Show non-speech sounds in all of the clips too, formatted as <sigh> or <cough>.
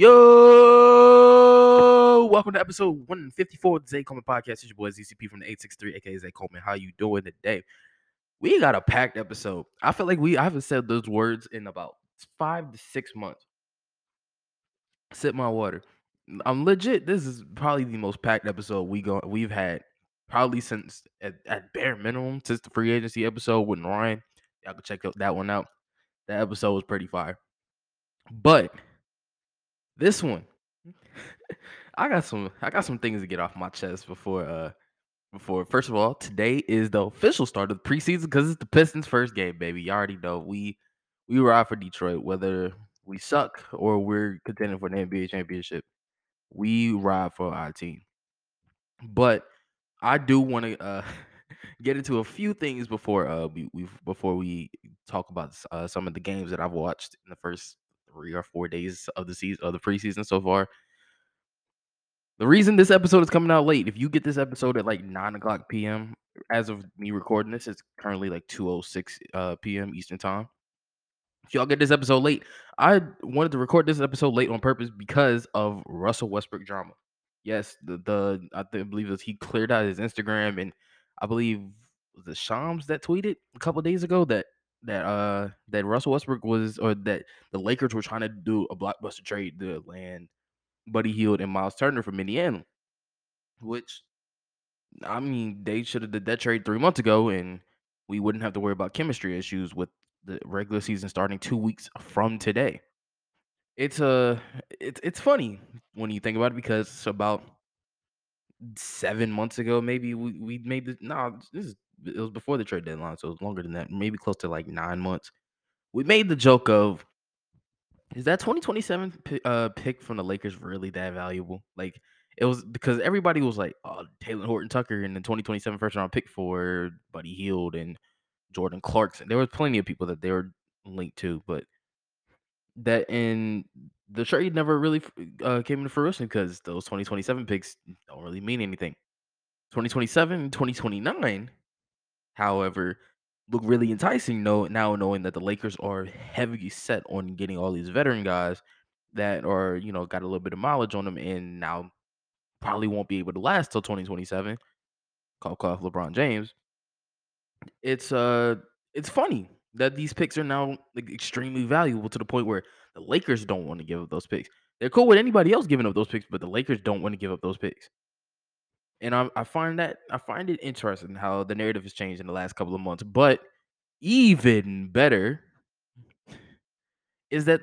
Yo, welcome to episode 154 of the Zay Coleman podcast. It's your boy ZCP from the 863, aka Zay Coleman. How you doing today? We got a packed episode. I feel like we I haven't said those words in about five to six months. Sip my water. I'm legit. This is probably the most packed episode we go we've had probably since at, at bare minimum since the free agency episode with Ryan. Y'all can check that one out. That episode was pretty fire. But this one, I got some I got some things to get off my chest before uh before first of all, today is the official start of the preseason because it's the Pistons' first game, baby. You already know we we ride for Detroit, whether we suck or we're contending for the NBA championship. We ride for our team. But I do want to uh <laughs> get into a few things before uh we we before we talk about uh, some of the games that I've watched in the first three or four days of the season of the preseason so far. The reason this episode is coming out late, if you get this episode at like nine o'clock p.m. as of me recording this, it's currently like two oh six uh, p.m. Eastern time. If y'all get this episode late, I wanted to record this episode late on purpose because of Russell Westbrook drama. Yes, the the I think, believe he cleared out his Instagram, and I believe the Shams that tweeted a couple days ago that that uh that Russell Westbrook was or that the Lakers were trying to do a blockbuster trade to land Buddy Hield and Miles Turner from Indiana, which I mean they should have did that trade three months ago, and we wouldn't have to worry about chemistry issues with the regular season starting two weeks from today. It's uh, it's it's funny when you think about it because it's about seven months ago, maybe we we made the no, nah, this is it was before the trade deadline, so it was longer than that, maybe close to like nine months. We made the joke of is that 2027 uh, pick from the Lakers really that valuable? Like it was because everybody was like, "Oh, Talen Horton Tucker and the 2027 first round pick for Buddy Hield and Jordan Clarkson." There was plenty of people that they were linked to, but that in the trade never really uh, came into fruition because those 2027 picks don't really mean anything. 2027 and 2029, however, look really enticing no, now knowing that the Lakers are heavily set on getting all these veteran guys that are, you know, got a little bit of mileage on them and now probably won't be able to last till 2027. Call call LeBron James. It's uh it's funny that these picks are now like, extremely valuable to the point where the Lakers don't want to give up those picks. They're cool with anybody else giving up those picks, but the Lakers don't want to give up those picks. And I, I find that I find it interesting how the narrative has changed in the last couple of months. But even better is that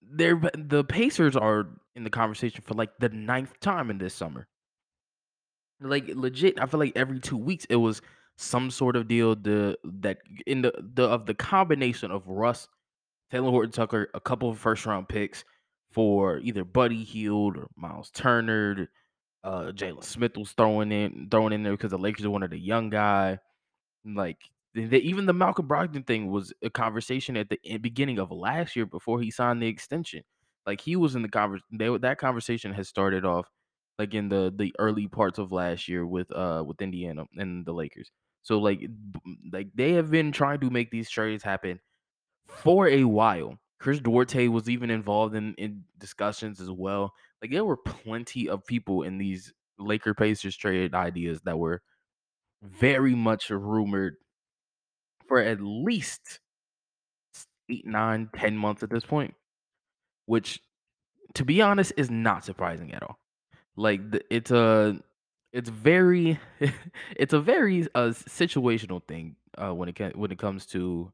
they're the Pacers are in the conversation for like the ninth time in this summer. Like legit, I feel like every two weeks it was some sort of deal the that in the the of the combination of Russ, Talen Horton Tucker, a couple of first round picks for either Buddy Hield or Miles Turner. Uh, Jalen Smith was throwing in throwing in there because the Lakers wanted a young guy. Like even the Malcolm Brogdon thing was a conversation at the beginning of last year before he signed the extension. Like he was in the conversation. That conversation has started off like in the the early parts of last year with uh with Indiana and the Lakers. So like like they have been trying to make these trades happen for a while. Chris Duarte was even involved in in discussions as well. Like there were plenty of people in these Laker Pacers trade ideas that were very much rumored for at least eight, nine, ten months at this point, which, to be honest, is not surprising at all. Like it's a, it's very, <laughs> it's a very uh, situational thing uh, when it can, when it comes to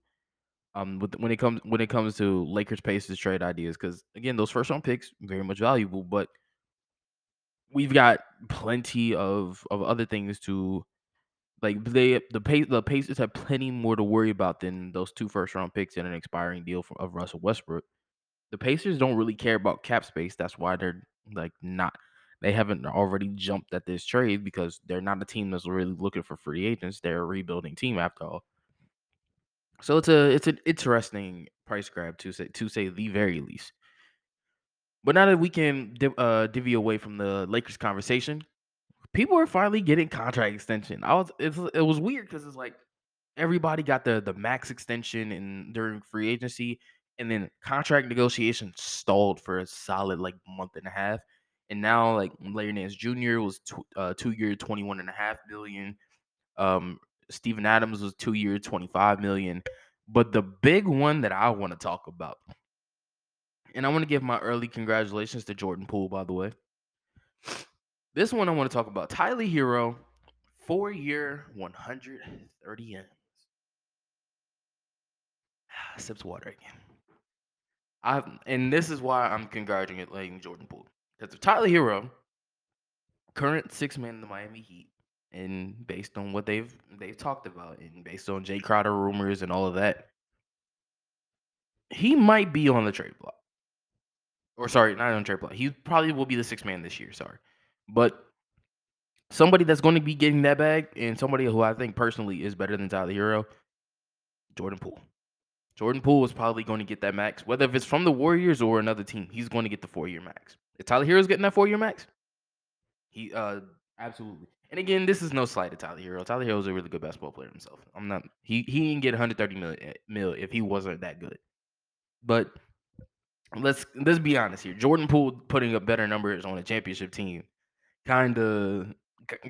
um with, when it comes when it comes to Lakers Pacers trade ideas because again those first round picks very much valuable but we've got plenty of of other things to like they the pace the Pacers have plenty more to worry about than those two first round picks and an expiring deal from, of Russell Westbrook. The Pacers don't really care about cap space. That's why they're like not they haven't already jumped at this trade because they're not a team that's really looking for free agents. They're a rebuilding team after all. So it's a it's an interesting price grab to say to say the very least. But now that we can uh, divvy away from the Lakers conversation, people are finally getting contract extension. I was it was weird because it's like everybody got the the max extension and during free agency, and then contract negotiations stalled for a solid like month and a half. And now like Larry Nance Jr. was tw- uh, two year, 21 and a half billion. Um, Steven Adams was two year, 25 million. But the big one that I want to talk about, and I want to give my early congratulations to Jordan Poole, by the way. This one I want to talk about Tyler Herro, four year, 130 M's. <sighs> Sips water again. I and this is why I'm congratulating Jordan Poole because Tyler Herro, current six man in the Miami Heat, and based on what they've they've talked about, and based on Jay Crowder rumors and all of that, he might be on the trade block. Or sorry, not on trade block. He probably will be the sixth man this year. Sorry, but somebody that's going to be getting that bag, and somebody who I think personally is better than Tyler Herro, Jordan Poole. Jordan Poole is probably going to get that max, whether if it's from the Warriors or another team. He's going to get the four year max. If Tyler Herro's getting that four year max, he uh absolutely. And again, this is no slight to Tyler Herro. Tyler is a really good basketball player himself. I'm not. He he didn't get 130 mil, eh, mil if he wasn't that good. But let's let's be honest here. Jordan Poole putting up better numbers on a championship team kind of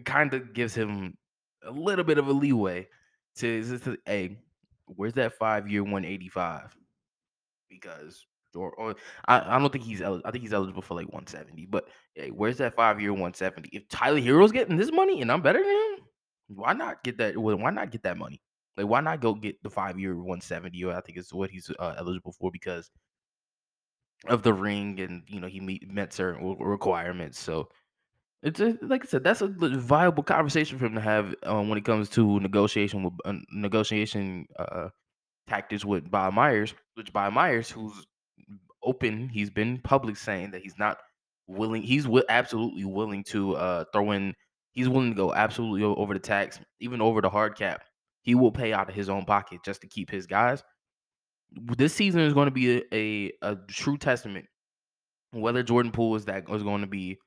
kind of gives him a little bit of a leeway to, to, to hey, where's that five year 185? Because or, or I, I don't think he's I think he's eligible for like 170. But hey, where's that five year 170? If Tyler Herro's getting this money and I'm better than him, why not get that? Why not get that money? Like, why not go get the five year 170? Or I think is what he's uh, eligible for because of the ring and you know he meet, met certain requirements. So it's a, like I said, that's a viable conversation for him to have um, when it comes to negotiation with uh, negotiation uh, tactics with Bob Myers. Which Bob Myers, who's open, he's been public saying that he's not willing. He's w- absolutely willing to uh, throw in. He's willing to go absolutely over the tax, even over the hard cap. He will pay out of his own pocket just to keep his guys. This season is going to be a, a, a true testament whether Jordan Poole is that is going to be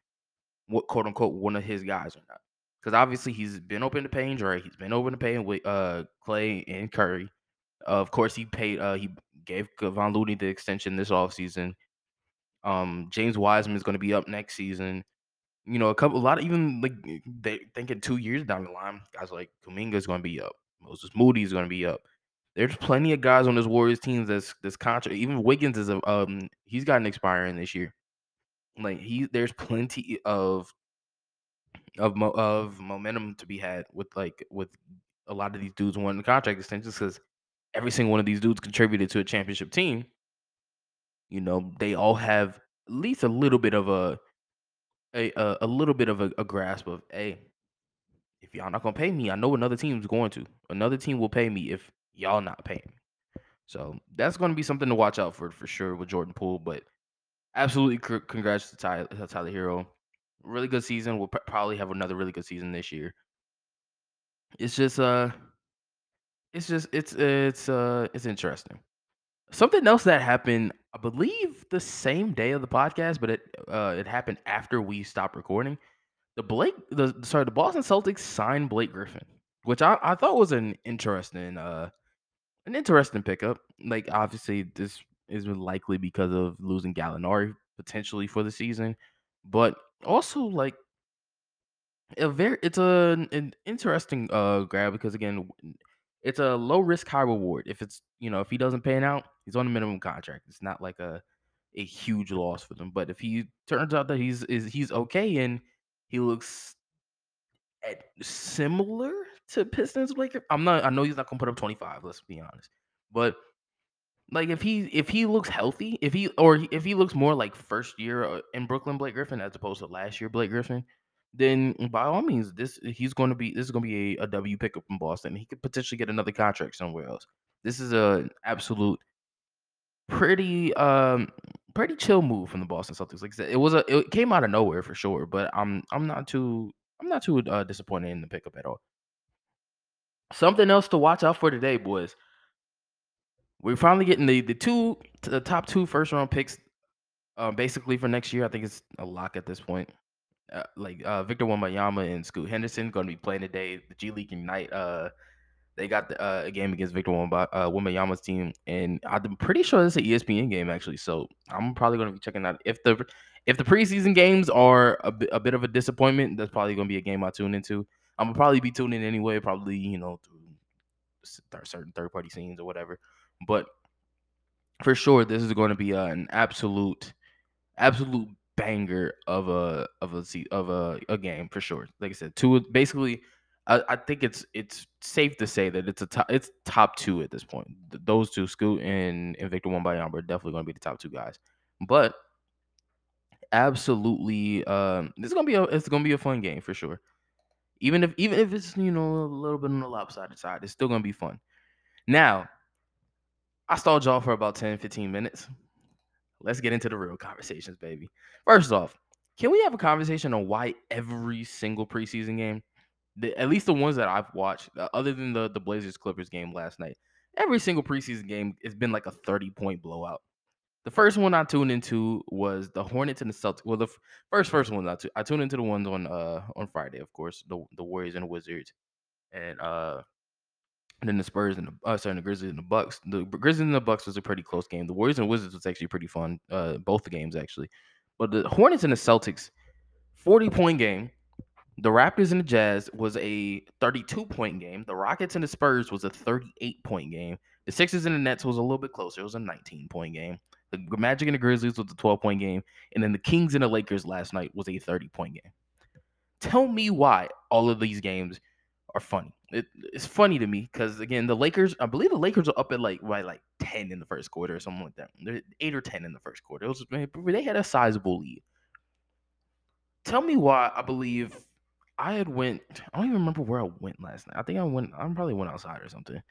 what quote unquote one of his guys or not. Because obviously he's been open to paying Dre, he's been open to paying with uh Clay and Curry. Uh, of course, he paid. Uh, he gave Von Looney the extension this offseason. Um, James Wiseman is going to be up next season. You know, a couple, a lot of even like they thinking two years down the line, guys like Kuminga is going to be up. Moses Moody is going to be up. There's plenty of guys on this Warriors team that's this contract. Even Wiggins is a um he's got an expiring this year. Like he, there's plenty of of mo- of momentum to be had with like with a lot of these dudes wanting contract extensions because every single one of these dudes contributed to a championship team. You know, they all have at least a little bit of a a a, a little bit of a, a grasp of hey, if y'all not gonna pay me, I know another team's going to. Another team will pay me if y'all not paying me. So that's to be something to watch out for for sure with Jordan Poole. But absolutely, c- congrats to Tyler, Tyler Herro. Really good season. We'll probably have another really good season this year. It's just uh, it's just it's it's uh it's interesting. Something else that happened, I believe, the same day of the podcast, but it uh it happened after we stopped recording. The Blake, the sorry, the Boston Celtics signed Blake Griffin, which I, I thought was an interesting uh an interesting pickup. Like obviously this is likely because of losing Gallinari potentially for the season, but also like a very it's a an interesting uh grab because again it's a low risk high reward. If it's you know if he doesn't pan out, he's on a minimum contract. It's not like a a huge loss for them. But if he turns out that he's is he's okay and he looks at similar to Pistons Blake, I'm not. I know he's not gonna put up 25. Let's be honest, but like if he if he looks healthy, if he or if he looks more like first year uh, in Brooklyn Blake Griffin as opposed to last year Blake Griffin, then by all means this he's going to be this is going to be a, a W pickup from Boston. He could potentially get another contract somewhere else. This is a absolute pretty um pretty chill move from the Boston Celtics. Like I said, it was a it came out of nowhere for sure, but I'm I'm not too I'm not too uh, disappointed in the pickup at all. Something else to watch out for today, boys. We're finally getting the the two the top two first round picks uh, basically for next year. I think it's a lock at this point. Uh, like uh, Victor Wembanyama and Scoot Henderson going to be playing today. The G League Ignite uh, They got the, uh, a game against Victor Wamba, uh, Wembanyama's team, and I'm pretty sure it's an ESPN game actually. So I'm probably going to be checking out if the if the preseason games are a, bit, a bit of a disappointment. That's probably going to be a game I tune into. I'm gonna probably be tuning in anyway. Probably you know through certain third party scenes or whatever. But for sure, this is going to be uh, an absolute absolute banger of a of a of a, a game for sure. Like I said, two basically. I, I think it's it's safe to say that it's a top it's top two at this point. Those two, Scoot and, and Victor Wembanyama, are definitely going to be the top two guys. But absolutely, um, this is gonna be a it's gonna be a fun game for sure. Even if even if it's you know a little bit on the lopsided side, it's still gonna be fun. Now, I stalled y'all for about 10, 15 minutes let's get into the real conversations, baby. First off, can we have a conversation on why every single preseason game, the, at least the ones that I've watched, uh, other than the the Blazers Clippers game last night, every single preseason game has been like a 30 point blowout. The first one I tuned into was the Hornets and the Celtics. Well, the f- first first one I tuned into the ones on uh on Friday, of course, the the Warriors and the Wizards, and uh then the Spurs and the uh, sorry, the Grizzlies and the Bucks. The Grizzlies and the Bucks was a pretty close game. The Warriors and Wizards was actually pretty fun. Uh, both the games actually, but the Hornets and the Celtics, forty point game. The Raptors and the Jazz was a 32 point game. The Rockets and the Spurs was a 38 point game. The Sixers and the Nets was a little bit closer. It was a 19 point game. The Magic and the Grizzlies was a 12 point game. And then the Kings and the Lakers last night was a 30 point game. Tell me why all of these games are funny. It, it's funny to me because again, the Lakers, I believe the Lakers are up at like by like 10 in the first quarter or something like that. They're eight or 10 in the first quarter. It was they had a sizable lead. Tell me why I believe I had went. I don't even remember where I went last night. I think I went. I probably went outside or something.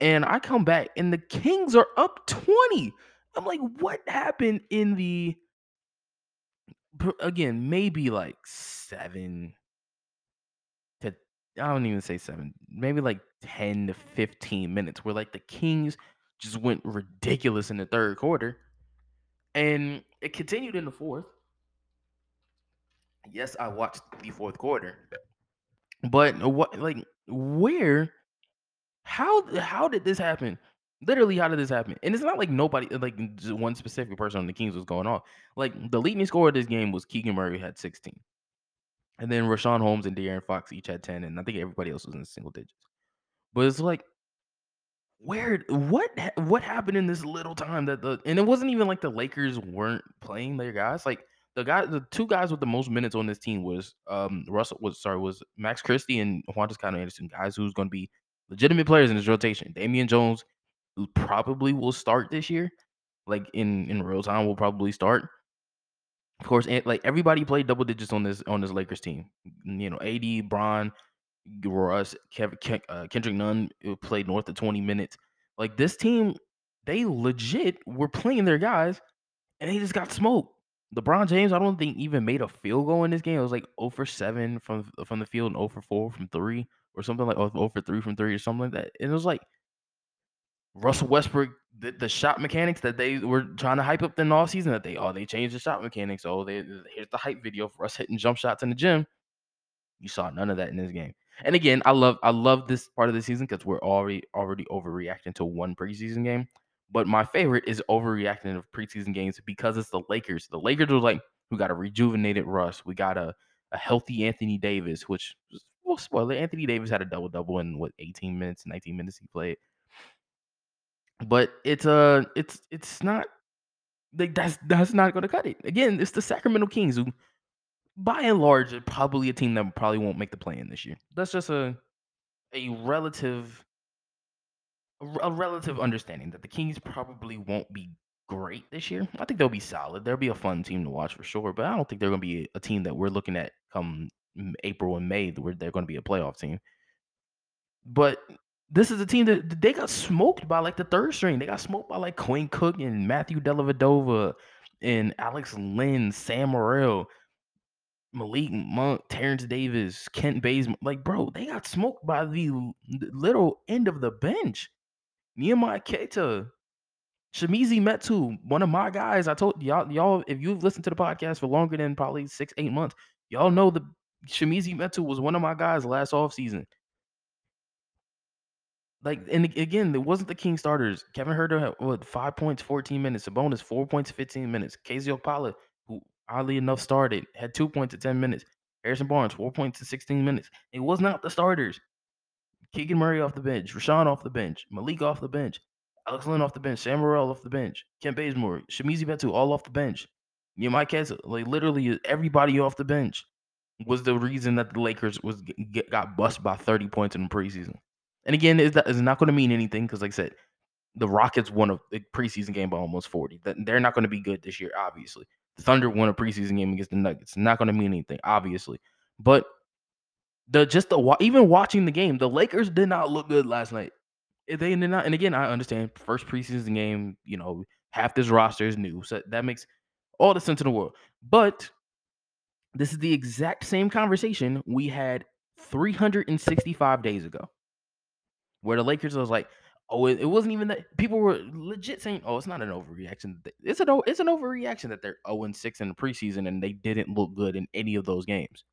And I come back and the Kings are up 20. I'm like, what happened in the again, maybe like seven I don't even say seven, maybe like 10 to 15 minutes where like the Kings just went ridiculous in the third quarter. And it continued in the fourth. Yes, I watched the fourth quarter. But what like where how how did this happen? Literally, how did this happen? And it's not like nobody, like one specific person on the Kings was going off. Like the leading scorer of this game was Keegan Murray, had 16. And then Richaun Holmes and De'Aaron Fox each had 10, and I think everybody else was in single digits. But it's like, where what what happened in this little time that the and it wasn't even like the Lakers weren't playing their guys. Like the guy, the two guys with the most minutes on this team was um Russell was sorry was Max Christie and Juan Toscano Anderson, guys who's going to be legitimate players in this rotation. Damian Jones, who probably will start this year, like in in real time, will probably start. Of course, like everybody played double digits on this on this Lakers team. You know, AD, Bron, Russ, Kevin, uh, Kendrick Nunn uh, played north of 20 minutes. Like this team, they legit were playing their guys, and they just got smoked. LeBron James, I don't think even made a field goal in this game. It was like 0 for 7 from from the field and 0 for 4 from three or something like 0 for 3 from three or something like that. And it was like Russell Westbrook, the, the shot mechanics that they were trying to hype up the season that they oh they changed the shot mechanics. Oh, they here's the hype video for us hitting jump shots in the gym. You saw none of that in this game. And again, I love I love this part of the season because we're already already overreacting to one preseason game. But my favorite is overreacting to preseason games because it's the Lakers. The Lakers are like, we got a rejuvenated Russ. We got a, a healthy Anthony Davis, which well, spoiler, Anthony Davis had a double double in what 18 minutes, 19 minutes he played. But it's uh it's it's not like that's that's not gonna cut it. Again, it's the Sacramento Kings who by and large are probably a team that probably won't make the play in this year. That's just a a relative a relative understanding that the Kings probably won't be great this year. I think they'll be solid. They'll be a fun team to watch for sure, but I don't think they're going to be a team that we're looking at come April and May where they're going to be a playoff team. But this is a team that they got smoked by like the third string. They got smoked by like Quinn Cook and Matthew Dellavedova and Alex Len, Sam Merrill, Malik Monk, Terrence Davis, Kent Bays. Like, bro, they got smoked by the little end of the bench. Neemias Queta, Chimezie Metu, one of my guys. I told y'all, y'all, if you've listened to the podcast for longer than probably six, eight months, y'all know the Chimezie Metu was one of my guys last off season. Like, and again, it wasn't the King starters. Kevin Huerter had what five points, 14 minutes. Sabonis, four points, 15 minutes. KZ Okpala, who oddly enough started, had two points at 10 minutes. Harrison Barnes, four points in 16 minutes. It was not the starters. Keegan Murray off the bench, Richaun off the bench, Malik off the bench, Alex Len off the bench, Sam Merrill off the bench, Kent Bazemore, Chimezie Metu all off the bench. You know, Mike Kessler, like literally uh, everybody off the bench was the reason that the Lakers was get, got bust by 30 points in the preseason. And again, that is not going to mean anything because, like I said, the Rockets won a preseason game by almost 40. They're not going to be good this year, obviously. The Thunder won a preseason game against the Nuggets. Not going to mean anything, obviously. But the just the even watching the game, the Lakers did not look good last night. Eh, they did not. And again, I understand first preseason game. You know, half this roster is new, so that makes all the sense in the world. But this is the exact same conversation we had 365 days ago, where the Lakers was like, "Oh, it, it wasn't even that." People were legit saying, "Oh, it's not an overreaction. It's an it's an overreaction that they're 0 and 6 in the preseason and they didn't look good in any of those games."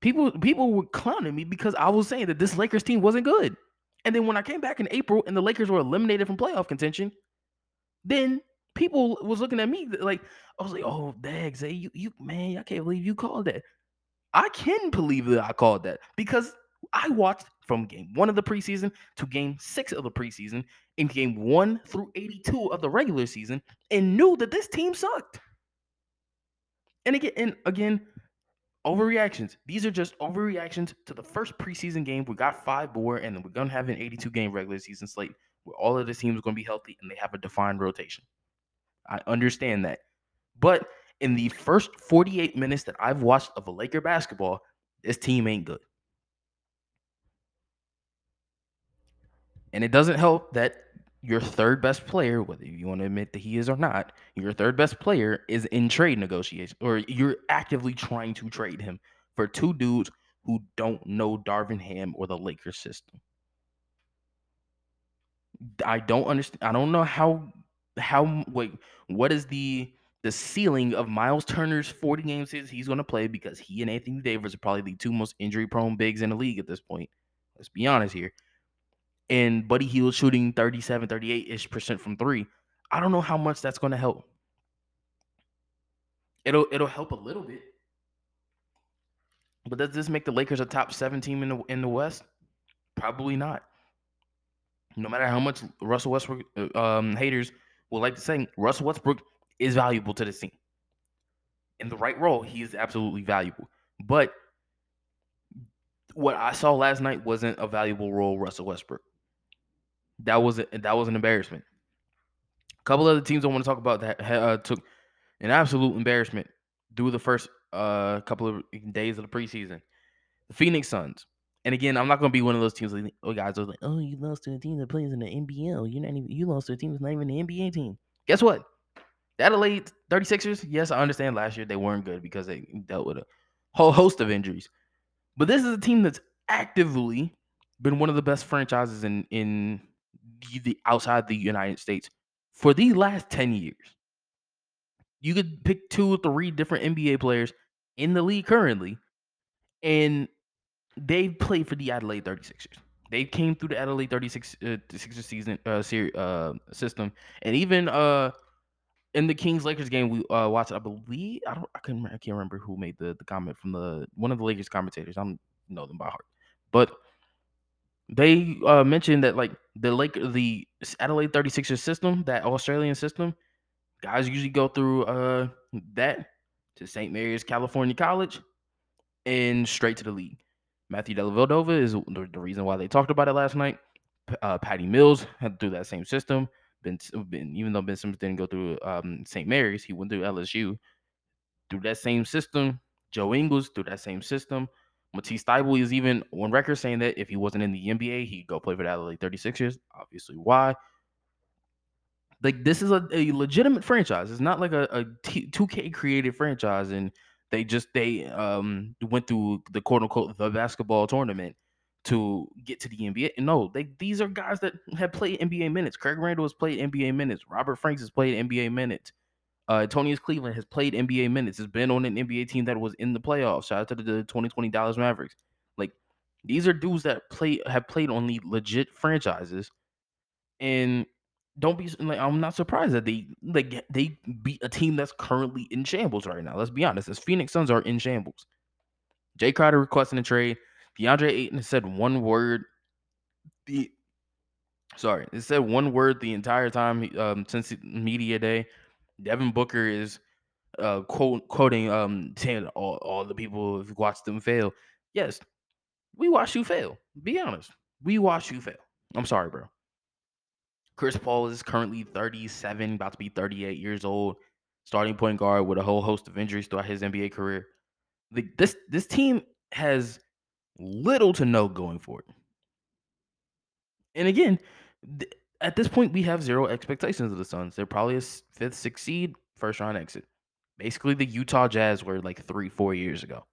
People people were clowning me because I was saying that this Lakers team wasn't good. And then when I came back in April and the Lakers were eliminated from playoff contention, then people was looking at me like I was like, "Oh, Dags, hey, you you man, I can't believe you called that." I can believe that I called that because I watched from game one of the preseason to game six of the preseason, in game one through 82 of the regular season, and knew that this team sucked. And again, and again, overreactions. These are just overreactions to the first preseason game. We got five more, and then we're gonna have an 82 game regular season slate where all of the teams are gonna be healthy and they have a defined rotation. I understand that, but in the first 48 minutes that I've watched of a Laker basketball, this team ain't good. And it doesn't help that your third best player, whether you want to admit that he is or not, your third best player is in trade negotiation, or you're actively trying to trade him for two dudes who don't know Darvin Ham or the Lakers system. I don't understand. I don't know how how wait what is the the ceiling of Miles Turner's 40 games he's going to play because he and Anthony Davis are probably the two most injury prone bigs in the league at this point. Let's be honest here and Buddy Hield shooting 37, 38 ish percent from three. I don't know how much that's going to help. It'll it'll help a little bit. But does this make the Lakers a top seven team in the in the West? Probably not. No matter how much Russell Westbrook uh, um, haters would like to say, Russell Westbrook is valuable to the team. In the right role, he is absolutely valuable. But what I saw last night wasn't a valuable role, Russell Westbrook. That was a, that was an embarrassment. A couple other teams I want to talk about that uh, took an absolute embarrassment through the first uh, couple of days of the preseason. The Phoenix Suns. And again, I'm not going to be one of those teams like, oh, guys are like, oh, you lost to a team that plays in the NBL. You're not even, you lost to a team that's not even an NBA team. Guess what? The Adelaide 36ers, yes, I understand last year they weren't good because they dealt with a whole host of injuries. But this is a team that's actively been one of the best franchises in in the outside the United States for the last 10 years. You could pick two or three different NBA players in the league currently, and they've played for the Adelaide 36ers. They came through the Adelaide 36 uh, season uh, uh, system, and even uh, in the Kings Lakers game we uh, watched, I believe I don't I can I can't remember who made the, the comment from the one of the Lakers commentators. I don't know them by heart, but they uh, mentioned that like the Lake the Adelaide 36ers system, that Australian system, guys usually go through uh that to St. Mary's California College and straight to the league. Matthew Dellavedova is the, reason why they talked about it last night. Uh, Patty Mills had do that same system. Ben even though Ben Simmons didn't go through um, St. Mary's, he went through LSU through that same system. Joe Ingles through that same system. Matisse Thybulle is even on record saying that if he wasn't in the NBA, he'd go play for the Adelaide 36ers. Obviously, why? Like this is a, a legitimate franchise. It's not like a, a T, 2K created franchise and they just they um went through the quote unquote the basketball tournament to get to the NBA. No, they these are guys that have played NBA minutes. Craig Randall has played NBA minutes. Robert Franks has played NBA minutes. Uh, Cleveland has played NBA minutes. Has been on an NBA team that was in the playoffs. Shout out to the, the 2020 Dallas Mavericks. Like These are dudes that play have played on the legit franchises, and don't be like I'm not surprised that they like they beat a team that's currently in shambles right now. Let's be honest, as Phoenix Suns are in shambles. Jay Crowder requesting a trade. DeAndre Ayton said one word. The sorry, it said one word the entire time um, since media day. Devin Booker is uh, quote quoting um saying all, all the people who watched them fail. Yes, we watched you fail. Be honest. We watched you fail. I'm sorry, bro. Chris Paul is currently 37, about to be 38 years old, starting point guard with a whole host of injuries throughout his NBA career. The, this this team has little to no going for it. And again, th- at this point, we have zero expectations of the Suns. They're probably a fifth, sixth seed, first round exit. Basically, the Utah Jazz were like three, four years ago.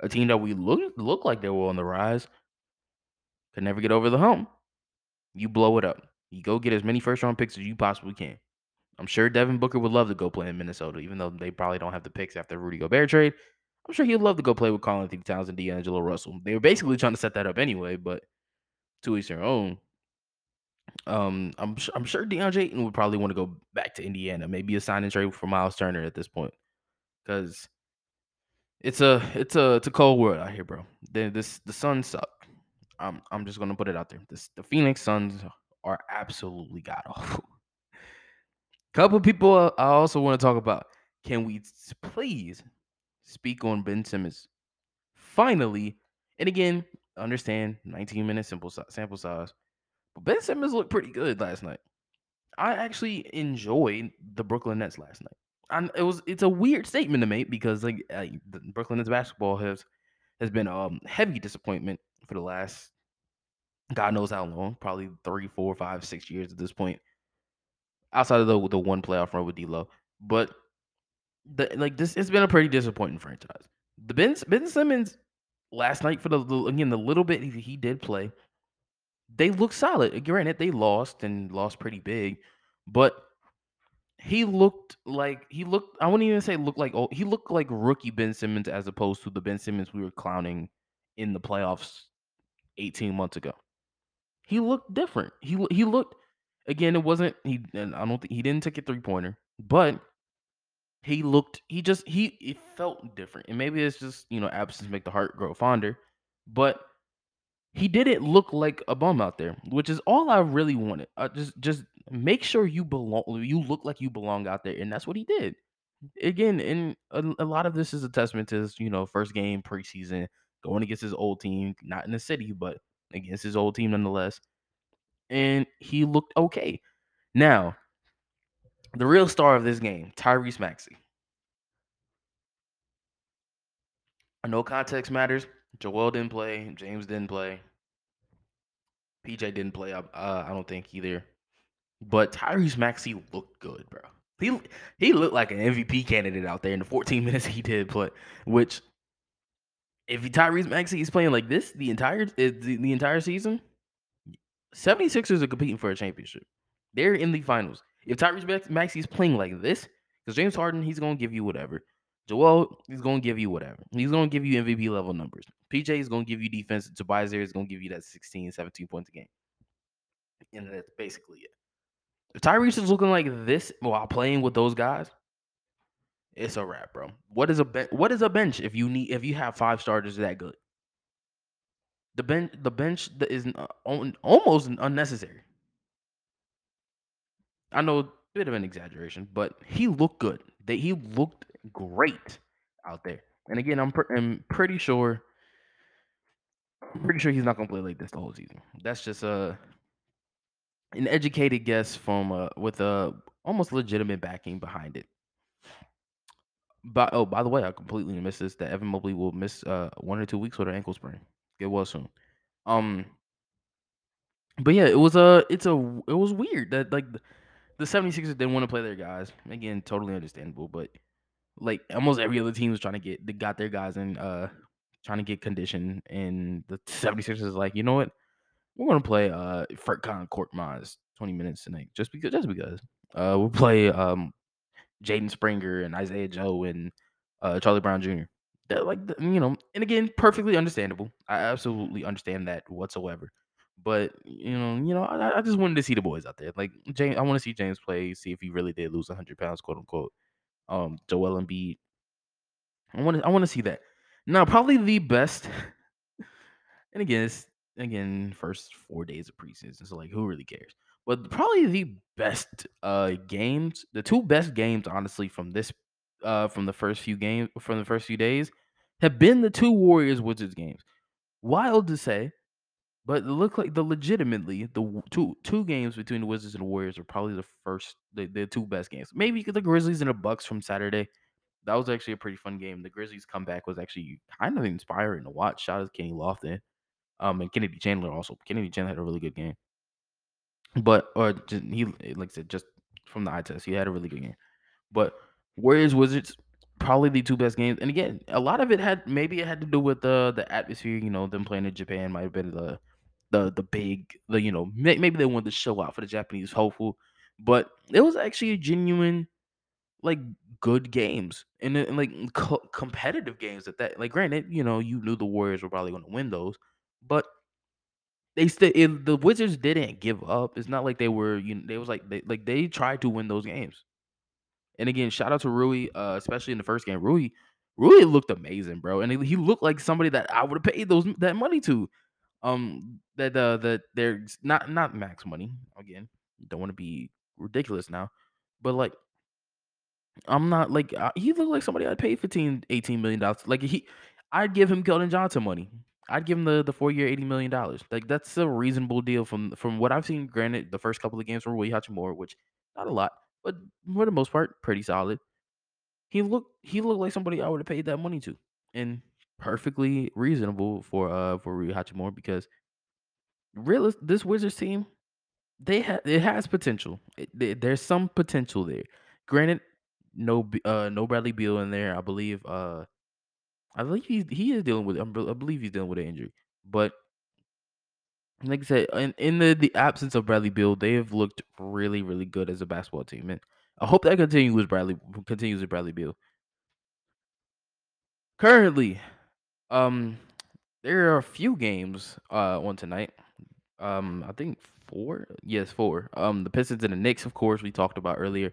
A team that we look look like they were on the rise, could never get over the hump. You blow it up. You go get as many first round picks as you possibly can. I'm sure Devin Booker would love to go play in Minnesota, even though they probably don't have the picks after Rudy Gobert trade. I'm sure he'd love to go play with Karl-Anthony Towns and D'Angelo Russell. They were basically trying to set that up anyway, but to each their own. Um, I'm I'm sure DeAndre Ayton would probably want to go back to Indiana, maybe a sign and trade for Miles Turner at this point, because it's a it's a it's a cold world out here, bro. The, this the Suns suck. I'm I'm just gonna put it out there. This the Phoenix Suns are absolutely god awful. <laughs> Couple people uh, I also want to talk about. Can we please speak on Ben Simmons? Finally, and again, understand 19 minute simple sample size, but Ben Simmons looked pretty good last night. I actually enjoyed the Brooklyn Nets last night. And it was it's a weird statement to make because like the Brooklyn Nets basketball has has been um heavy disappointment for the last God knows how long, probably three, four, five, six years at this point. Outside of the the one playoff run with D'Lo, but the like this, it's been a pretty disappointing franchise. The Ben Ben Simmons last night for the again the little bit he, he did play, they look solid. Granted, they lost and lost pretty big, but he looked like he looked. I wouldn't even say looked like oh he looked like rookie Ben Simmons as opposed to the Ben Simmons we were clowning in the playoffs 18 months ago. He looked different. He he looked again. It wasn't he. And I don't think he didn't take a three pointer, but he looked. He just he it felt different, and maybe it's just you know absence make the heart grow fonder, but he didn't look like a bum out there, which is all I really wanted. Uh, just just make sure you belong. You look like you belong out there, and that's what he did. Again, and a, a lot of this is a testament to his you know first game preseason going against his old team, not in the city, but against his old team nonetheless. And he looked okay. Now, the real star of this game, Tyrese Maxey. I know context matters. Joel didn't play. James didn't play. PJ didn't play. Up. Uh, I don't think either. But Tyrese Maxey looked good, bro. He he looked like an MVP candidate out there in the 14 <laughs> minutes he did play. Which, if Tyrese Maxey is playing like this the entire the, the entire season, 76ers are competing for a championship. They're in the finals. If Tyrese Maxey is playing like this, because James Harden, he's gonna give you whatever. Joel, he's gonna give you whatever. He's gonna give you MVP level numbers. PJ is gonna give you defense. Tobias is gonna give you that 16, 17 points a game. And that's basically it. If Tyrese is looking like this while playing with those guys, it's a wrap, bro. What is a bench? What is a bench if you need if you have five starters that good? The bench, the bench is uh, almost unnecessary. I know a bit of an exaggeration, but he looked good. That he looked great out there. And again, I'm, I'm pretty sure, I'm pretty sure he's not gonna play like this the whole season. That's just a an educated guess from uh, with a almost legitimate backing behind it. But oh, by the way, I completely missed this. That Evan Mobley will miss uh, one or two weeks with an ankle sprain. It was soon. Um, but yeah, it was a it's a it was weird that like the, the 76ers didn't want to play their guys. Again, totally understandable, but like almost every other team was trying to get they got their guys in uh trying to get condition and the <laughs> 76ers is like, you know what? We're gonna play uh Furkan Korkmaz 20 minutes tonight just because just because. Uh we'll play um Jaden Springer and Isaiah Joe and uh Charlie Brown Jr. that like you know, and again, perfectly understandable. I absolutely understand that whatsoever. But you know, you know, I, I just wanted to see the boys out there. Like James, I want to see James play, see if he really did lose hundred pounds, quote unquote. Um, Joel Embiid. I want to, I want to see that. Now, probably the best. And again, it's again first four days of preseason, so like who really cares? But probably the best uh games, the two best games, honestly, from this uh from the first few games from the first few days, have been the two Warriors Wizards games. Wild to say, but it look like the legitimately the two two games between the Wizards and the Warriors are probably the first the, the two best games. Maybe the Grizzlies and the Bucks from Saturday. That was actually a pretty fun game. The Grizzlies comeback was actually kind of inspiring to watch. Shout out to Kenny Lofton. Um, and Kennedy Chandler also. Kennedy Chandler had a really good game, but or just, he like I said, just from the eye test, he had a really good game. But Warriors Wizards probably the two best games, and again, a lot of it had maybe it had to do with the the atmosphere. You know, them playing in Japan might have been the the the big the you know may, maybe they wanted to show out for the Japanese hopeful, but it was actually a genuine like good games and, and like co- competitive games at that. Like, granted, you know, you knew the Warriors were probably going to win those, but they still the Wizards didn't give up. It's not like they were, you know, they was like they like they tried to win those games. And again, shout out to Rui, uh, especially in the first game. Rui, Rui looked amazing, bro, and he, he looked like somebody that I would have paid those that money to. Um, that the that there's not not max money. Again, don't want to be ridiculous now, but like I'm not like uh, he looked like somebody I'd pay 15, 18 million dollars. Like he, I'd give him Keldon Johnson money. I'd give him the the four year eighty million dollars. Like that's a reasonable deal from from what I've seen. Granted, the first couple of games from Rui Hachimura, which not a lot, but for the most part, pretty solid. He looked he looked like somebody I would have paid that money to, and perfectly reasonable for uh for Rui Hachimura because real this Wizards team they ha- it has potential. It, there- there's some potential there. Granted, no uh no Bradley Beal in there. I believe uh I believe he's he is dealing with I believe he's dealing with an injury. But like I said, in, in the, the absence of Bradley Beal, they have looked really, really good as a basketball team. And I hope that continues with Bradley continues with Bradley Beal. Currently, um there are a few games uh on tonight. Um I think four. Yes, four. Um the Pistons and the Knicks, of course, we talked about earlier.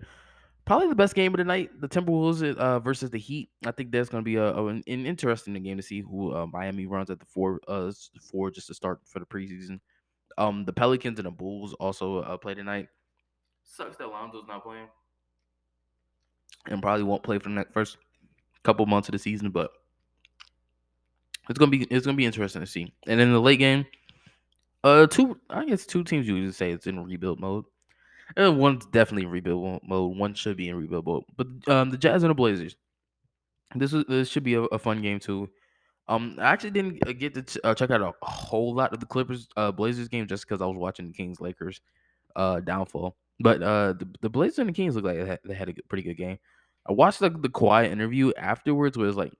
Probably the best game of the night, the Timberwolves uh, versus the Heat. I think that's going to be a, a- an interesting game to see who uh, Miami runs at the four uh four just to start for the preseason. Um, the Pelicans and the Bulls also uh, play tonight. Sucks that Lonzo's not playing, and probably won't play for the next first couple months of the season. But it's gonna be it's gonna be interesting to see. And in the late game, uh, two I guess two teams you would say it's in rebuild mode. Uh, one's definitely in rebuild mode. One should be in rebuild mode. But um, the Jazz and the Blazers. This is this should be a, a fun game too. Um, I actually didn't uh, get to ch- uh, check out a, whole lot of the Clippers uh Blazers game just because I was watching the Kings Lakers uh downfall. But uh, the, the Blazers and the Kings look like they had, they had a good, pretty good game. I watched like the Kawhi interview afterwards, where it's like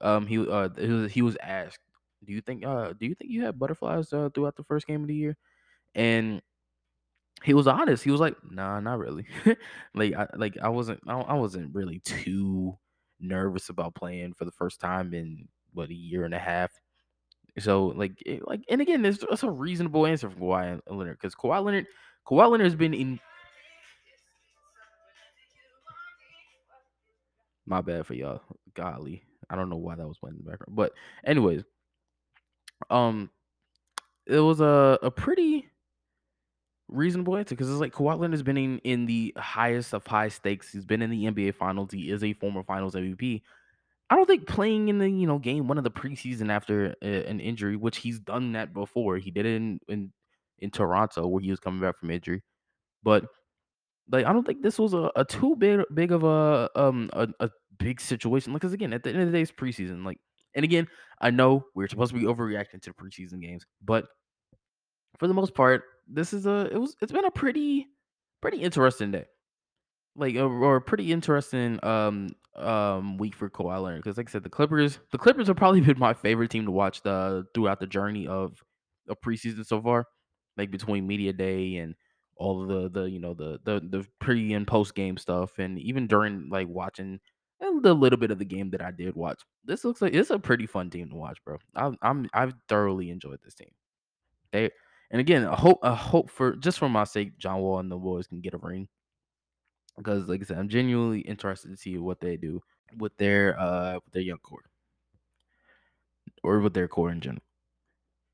um he uh he was, he was asked, "Do you think uh do you think you had butterflies uh, throughout the first game of the year?" And he was honest. He was like, "Nah, not really." <laughs> like, I like I wasn't I, I wasn't really too nervous about playing for the first time in what a year and a half. So like it, like and again, it's a reasonable answer from Kawhi Leonard because Kawhi Leonard Kawhi Leonard has been in. My bad for y'all. Golly, I don't know why that was playing in the background, but anyways, um, it was a a pretty reasonable answer because it's like Kawhi Leonard has been in, in the highest of high stakes. He's been in the NBA Finals. He is a former Finals MVP. I don't think playing in the you know game one of the preseason after a, an injury, which he's done that before. He did it in, in in Toronto where he was coming back from injury, but like I don't think this was a, a too big big of a um a, a big situation. Because again, at the end of the day, it's preseason. Like, and again, I know we're supposed to be overreacting to preseason games, but for the most part, this is a it was it's been a pretty pretty interesting day. Like or, a pretty interesting um um week for Kawhi Leonard because like I said, the Clippers the Clippers have probably <laughs> been my favorite team to watch the throughout the journey of of preseason so far. Like between media day and all of the the you know the the the pre and post game stuff and even during like watching and the little bit of the game that I did watch, this looks like it's a pretty fun team to watch, bro. I'm I'm I've thoroughly enjoyed this team. They and again, a hope a hope for just for my sake, John Wall and the boys can get a ring. Because like I said, I'm genuinely interested to see what they do with their uh with their young core. Or with their core in general.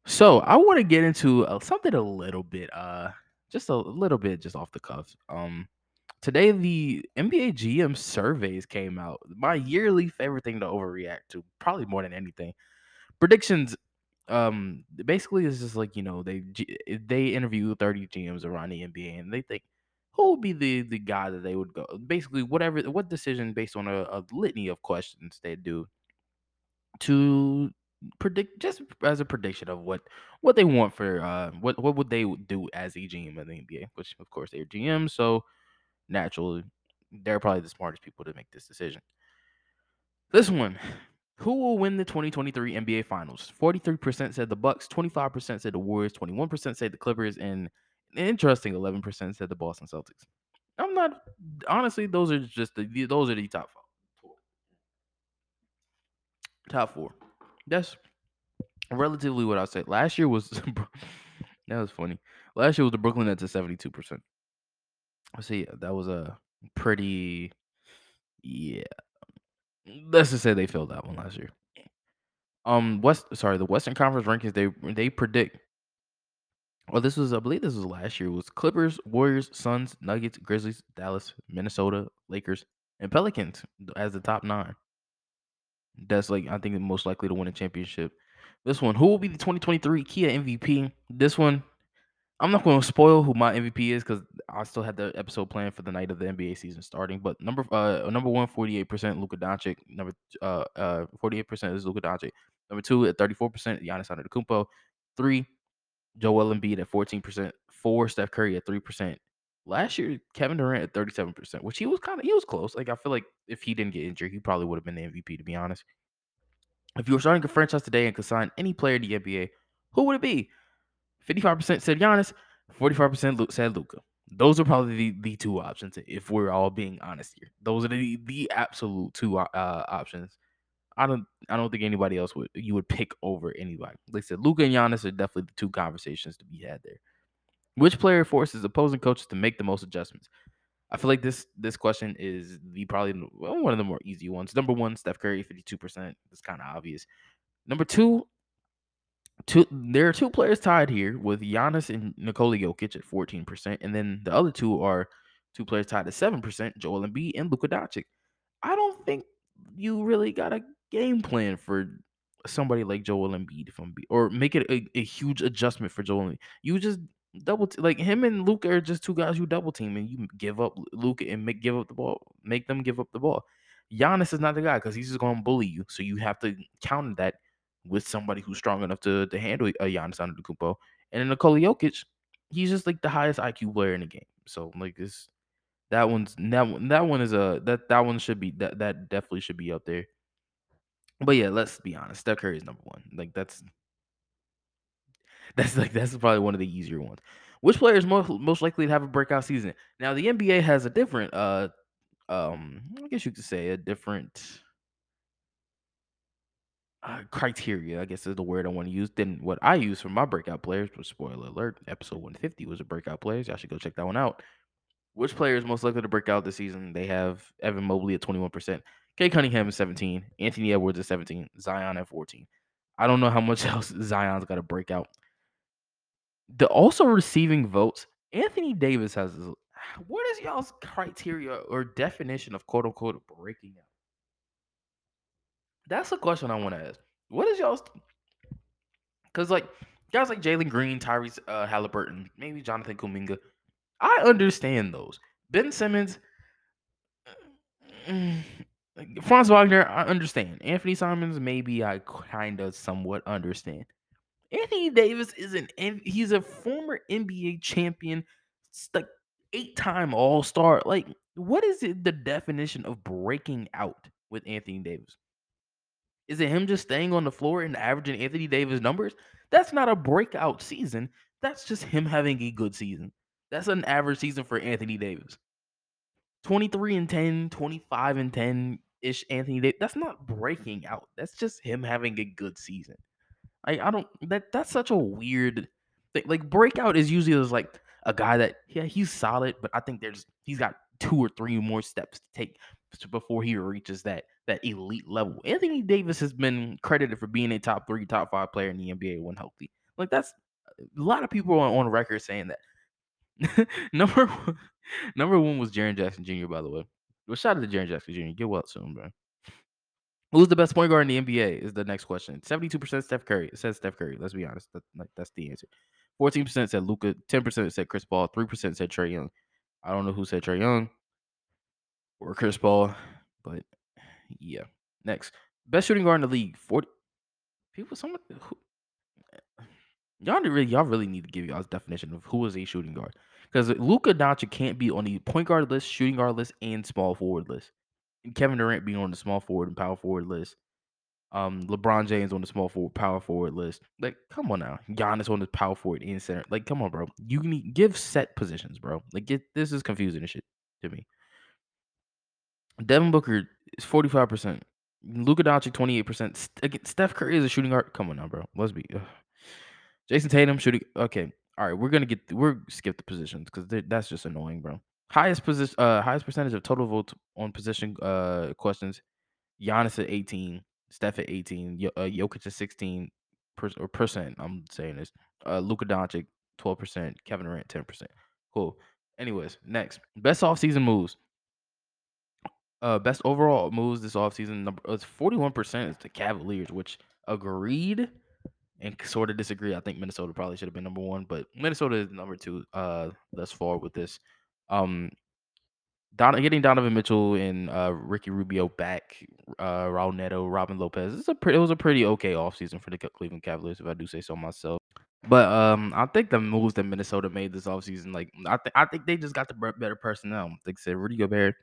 So I want to get into uh, something a little bit uh just a little bit just off the cuff. Um today the NBA GM surveys came out. My yearly favorite thing to overreact to, probably more than anything. Predictions um basically it's just like, you know, they they interview 30 GMs around the NBA and they think who would be the the guy that they would go basically whatever what decision based on a, a litany of questions they do to predict just as a prediction of what what they want for uh what what would they do as a GM in the NBA, which of course they're GM, so naturally they're probably the smartest people to make this decision. This one, who will win the 2023 NBA Finals? 43% said the Bucks, 25% said the Warriors, 21% said the Clippers, and an interesting 11% said the Boston Celtics. I'm not honestly; those are just the those are the top four. Top four. That's relatively what I'll say. Last year was <laughs> that was funny. Last year was the Brooklyn Nets at seventy two percent. See, that was a pretty yeah. Let's just say they failed that one last year. Um, West sorry, the Western Conference rankings they they predict. Well, this was I believe this was last year. Was Clippers, Warriors, Suns, Nuggets, Grizzlies, Dallas, Minnesota, Lakers, and Pelicans as the top nine. That's like I think the most likely to win a championship. This one, who will be the 2023 Kia MVP? This one, I'm not going to spoil who my MVP is because I still had the episode planned for the night of the NBA season starting. But number uh number one, 48% Luka Doncic. Number uh uh 48% is Luka Doncic. Number two at 34%, Giannis Antetokounmpo. Three, Joel Embiid at 14%. Four, Steph Curry at 3%. Last year, Kevin Durant at 37%, which he was kind of he was close. Like I feel like if he didn't get injured, he probably would have been the MVP, to be honest. If you were starting a franchise today and could sign any player to the NBA, who would it be? 55% said Giannis, 45% said Luka. Those are probably the, the two options if we're all being honest here. Those are the the absolute two uh, options. I don't I don't think anybody else would you would pick over anybody. Like I said, Luka and Giannis are definitely the two conversations to be had there. Which player forces opposing coaches to make the most adjustments? I feel like this this question is the probably one of the more easy ones. Number one, Steph Curry, fifty two percent. It's kind of obvious. Number two, two there are two players tied here with Giannis and Nikola Jokic at fourteen percent, and then the other two are two players tied at seven percent, Joel Embiid and Luka Doncic. I don't think you really got a game plan for somebody like Joel Embiid, I'm be, or make it a, a huge adjustment for Joel. Embiid. You just double t- like him and Luka are just two guys who double team and you give up Luka and make give up the ball, make them give up the ball. Giannis is not the guy because he's just going to bully you. So you have to counter that with somebody who's strong enough to to handle a Giannis Antetokounmpo. And then Nikola Jokic, he's just like the highest IQ player in the game. So like this, that one's that one, that one is a that that one should be that that definitely should be up there. But yeah, let's be honest. Steph Curry is number one. Like that's <laughs> that's like that's probably one of the easier ones. Which player is most most likely to have a breakout season? Now the NBA has a different uh um I guess you could say a different uh, criteria, I guess is the word I want to use, than what I use for my breakout players. But spoiler alert, episode 150 was a breakout players. Y'all should go check that one out. Which player is most likely to break out this season? They have Evan Mobley at 21%, Cade Cunningham at 17, Anthony Edwards at 17, Zion at 14. I don't know how much <laughs> else Zion's got to break out. The also receiving votes, Anthony Davis has what is y'all's criteria or definition of quote unquote breaking out? That's a question I want to ask. What is y'all's because like guys like Jalen Green, Tyrese uh, Halliburton, maybe Jonathan Kuminga, I understand those. Ben Simmons, mm, <sighs> Franz Wagner, I understand. Anthony Simons, maybe I kind of somewhat understand. Anthony Davis is an he's a former NBA champion, like eight time All Star. Like, what is it, the definition of breaking out with Anthony Davis? Is it him just staying on the floor and averaging Anthony Davis numbers? That's not a breakout season. That's just him having a good season. That's an average season for Anthony Davis. 23 and 10, 25 and 10 ish Anthony Davis. That's not breaking out. That's just him having a good season. I I don't that that's such a weird thing. Like breakout is usually just like a guy that yeah he's solid, but I think there's he's got two or three more steps to take before he reaches that that elite level. Anthony Davis has been credited for being a top three, top five player in the NBA when healthy. Like that's uh, a lot of people on, on record saying that. <laughs> number one, <laughs> number one was Jaren Jackson Jr. By the way, well, shout out to Jaren Jackson Jr. Get well soon, bro. Who's the best point guard in the NBA? Is the next question. Seventy-two percent Steph Curry. It says Steph Curry. Let's be honest. That, like, that's the answer. Fourteen percent said Luka. Ten percent said Chris Paul. Three percent said Trae Young. I don't know who said Trae Young or Chris Paul, but yeah. Next, best shooting guard in the league. Forty people. Someone. Who, y'all really, y'all really need to give y'all's definition of who is a shooting guard because Luka Doncic can't be on the point guard list, shooting guard list, and small forward list. And Kevin Durant being on the small forward and power forward list. Um, LeBron James on the small forward, power forward list. Like, come on now. Giannis on the power forward and center. Like, come on, bro. You need give set positions, bro. Like, get this is confusing and shit to me. Devin Booker is forty five percent. Luka Doncic twenty eight percent. Steph Curry is a shooting guard. Come on now, bro. Let's be. Ugh. Jayson Tatum shooting. Okay, all right. We're gonna get. We're skip the positions because that's just annoying, bro. Highest position. Uh, highest percentage of total votes on position. Uh, questions. Giannis at eighteen. Steph at 18, uh, Jokic at 16 per, or percent. I'm saying this. Uh, Luka Doncic 12%, Kevin Durant 10%. Cool. Anyways, next best offseason moves. Uh, best overall moves this offseason number it's 41% is the Cavaliers, which agreed and sort of disagree. I think Minnesota probably should have been number one, but Minnesota is number two uh thus far with this. Um Don, getting Donovan Mitchell and uh, Ricky Rubio back, uh, Raul Neto, Robin Lopez. It's a pretty, it was a pretty okay offseason for the Cleveland Cavaliers, if I do say so myself. But um, I think the moves that Minnesota made this offseason, like I think I think they just got the better personnel. Like I said, Rudy Gobert,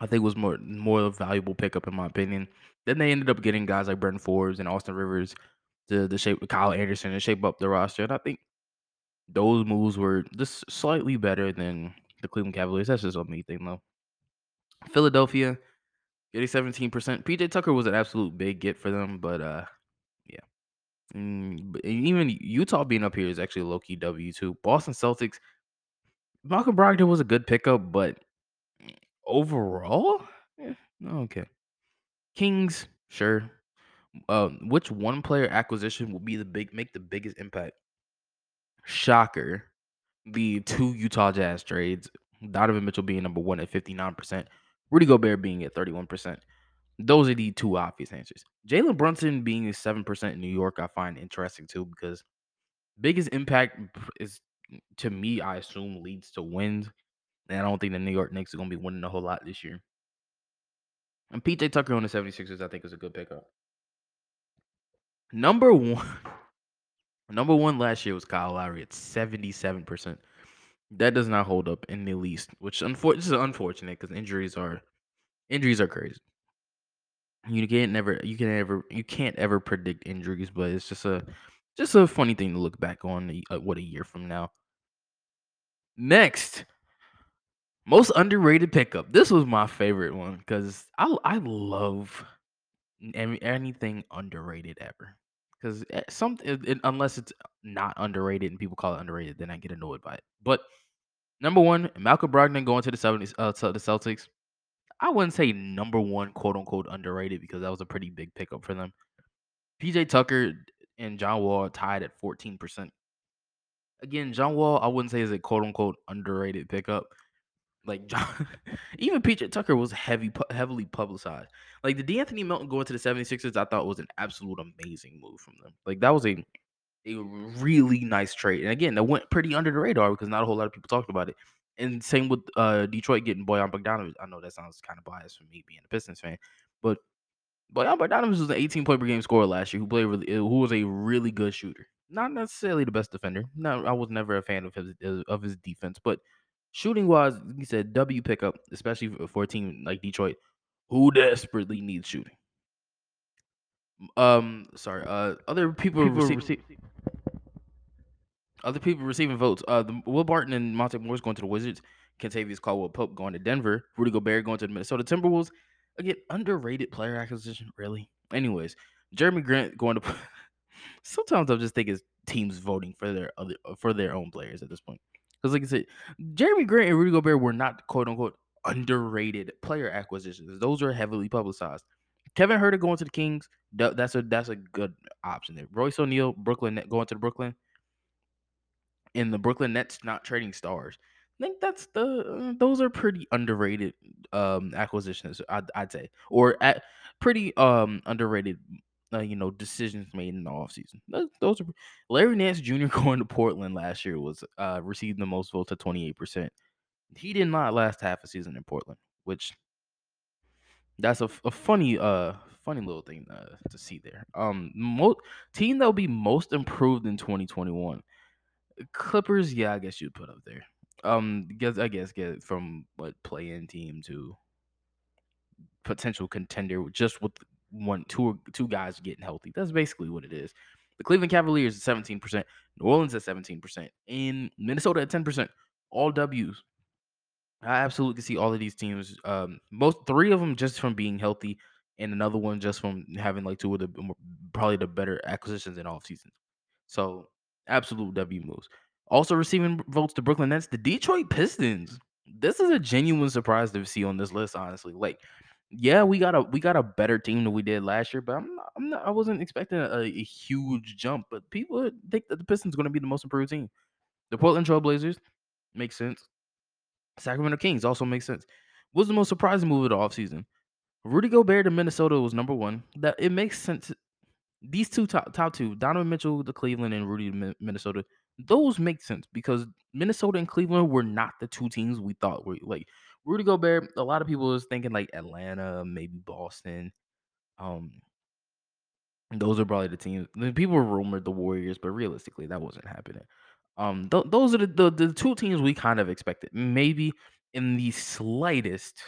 I think it was more more valuable pickup in my opinion. Then they ended up getting guys like Bryn Forbes and Austin Rivers to the shape Kyle Anderson to shape up the roster, and I think those moves were just slightly better than the Cleveland Cavaliers. That's just a me thing, though. Philadelphia getting 17%. PJ Tucker was an absolute big get for them, but uh, yeah. Mm, even Utah being up here is actually low key W too. Boston Celtics. Malcolm Brogdon was a good pickup, but overall, okay. Kings, sure. Uh, which one player acquisition will be the big make the biggest impact? Shocker the two Utah Jazz trades, Donovan Mitchell being number one at 59%, Rudy Gobert being at 31%. Those are the two obvious answers. Jalen Brunson being 7% in New York, I find interesting too, because biggest impact is to me, I assume leads to wins. And I don't think the New York Knicks are going to be winning a whole lot this year. And PJ Tucker on the 76ers, I think, is a good pickup. Number one. <laughs> Number one last year was Kyle Lowry at 77%. That does not hold up in the least, which unfor- this is unfortunate because injuries are injuries are crazy. You can't never you can never you can't ever predict injuries, but it's just a just a funny thing to look back on uh, what a year from now. Next, most underrated pickup. This was my favorite one because I I love anything underrated ever because eh, some it, unless it's not underrated and people call it underrated, then I get annoyed by it. But number one, Malcolm Brogdon going to the 70s, uh, to the Celtics. I wouldn't say number one, quote unquote, underrated because that was a pretty big pickup for them. PJ Tucker and John Wall tied at 14%. Again, John Wall, I wouldn't say is a quote unquote underrated pickup like <laughs> John, even PJ Tucker was heavy, heavily publicized. Like the De'Anthony Melton going to the 76ers, I thought was an absolute amazing move from them. Like that was a a really nice trade. And again, that went pretty under the radar because not a whole lot of people talked about it. And same with uh Detroit getting Bojan Bogdanovic. I know that sounds kind of biased for me being a Pistons fan, but Bojan Bogdanovic was an 18 point per game scorer last year who played really, who was a really good shooter. Not necessarily the best defender. No, I was never a fan of his of his defense, but Shooting wise, he said W pickup, especially for a team like Detroit, who desperately needs shooting. Um, sorry. Uh, other people, people receive, receive, other people receiving votes. Uh, the, Will Barton and Monte Morris going to the Wizards. Kentavious Caldwell Pope going to Denver. Rudy Gobert going to the Minnesota Timberwolves. again underrated player acquisition. Really. Anyways, Jerami Grant going to. <laughs> Sometimes I just think it's teams voting for their other for their own players at this point. Because like I said, Jerami Grant and Rudy Gobert were not quote unquote underrated player acquisitions. Those are heavily publicized. Kevin Huerter going to the Kings. That's a that's a good option there. Royce O'Neale, Brooklyn going to the Brooklyn. In the Brooklyn Nets not trading stars. I think that's the uh, those are pretty underrated um acquisitions. I'd, I'd say, or at pretty um underrated. Uh, you know, decisions made in the offseason. Those, those are Larry Nance Jr. <laughs> going to Portland last year was uh received the most votes at twenty eight percent. He did not last half a season in Portland, which that's a, a funny uh funny little thing uh, to see there. Um, team that will be most improved in 2021. Clippers, yeah, I guess you'd put up there. Um, guess I guess get from what play-in team to potential contender just with one two two guys getting healthy. That's basically what it is. The Cleveland Cavaliers at 17%, New Orleans at 17%, in Minnesota at 10%. All W's. I absolutely see all of these teams. Um, most three of them just from being healthy, and another one just from having like two of the probably the better acquisitions in off seasons. So absolute W moves. Also receiving votes to Brooklyn Nets, the Detroit Pistons. This is a genuine surprise to see on this list. Honestly, like, yeah, we got a we got a better team than we did last year, but I'm not, I'm not I wasn't expecting a, a huge jump. But people think that the Pistons going to be the most improved team. The Portland Trailblazers makes sense. Sacramento Kings also makes sense. What was the most surprising move of the offseason? Rudy Gobert to Minnesota was number one. That it makes sense. These two top top two, Donovan Mitchell to Cleveland and Rudy to Minnesota, those make sense because Minnesota and Cleveland were not the two teams we thought were like Rudy Gobert. A lot of people was thinking like Atlanta, maybe Boston. Um, those are probably the teams. People rumored the Warriors, but realistically, that wasn't happening. Um, th- those are the, the the two teams we kind of expected. Maybe in the slightest,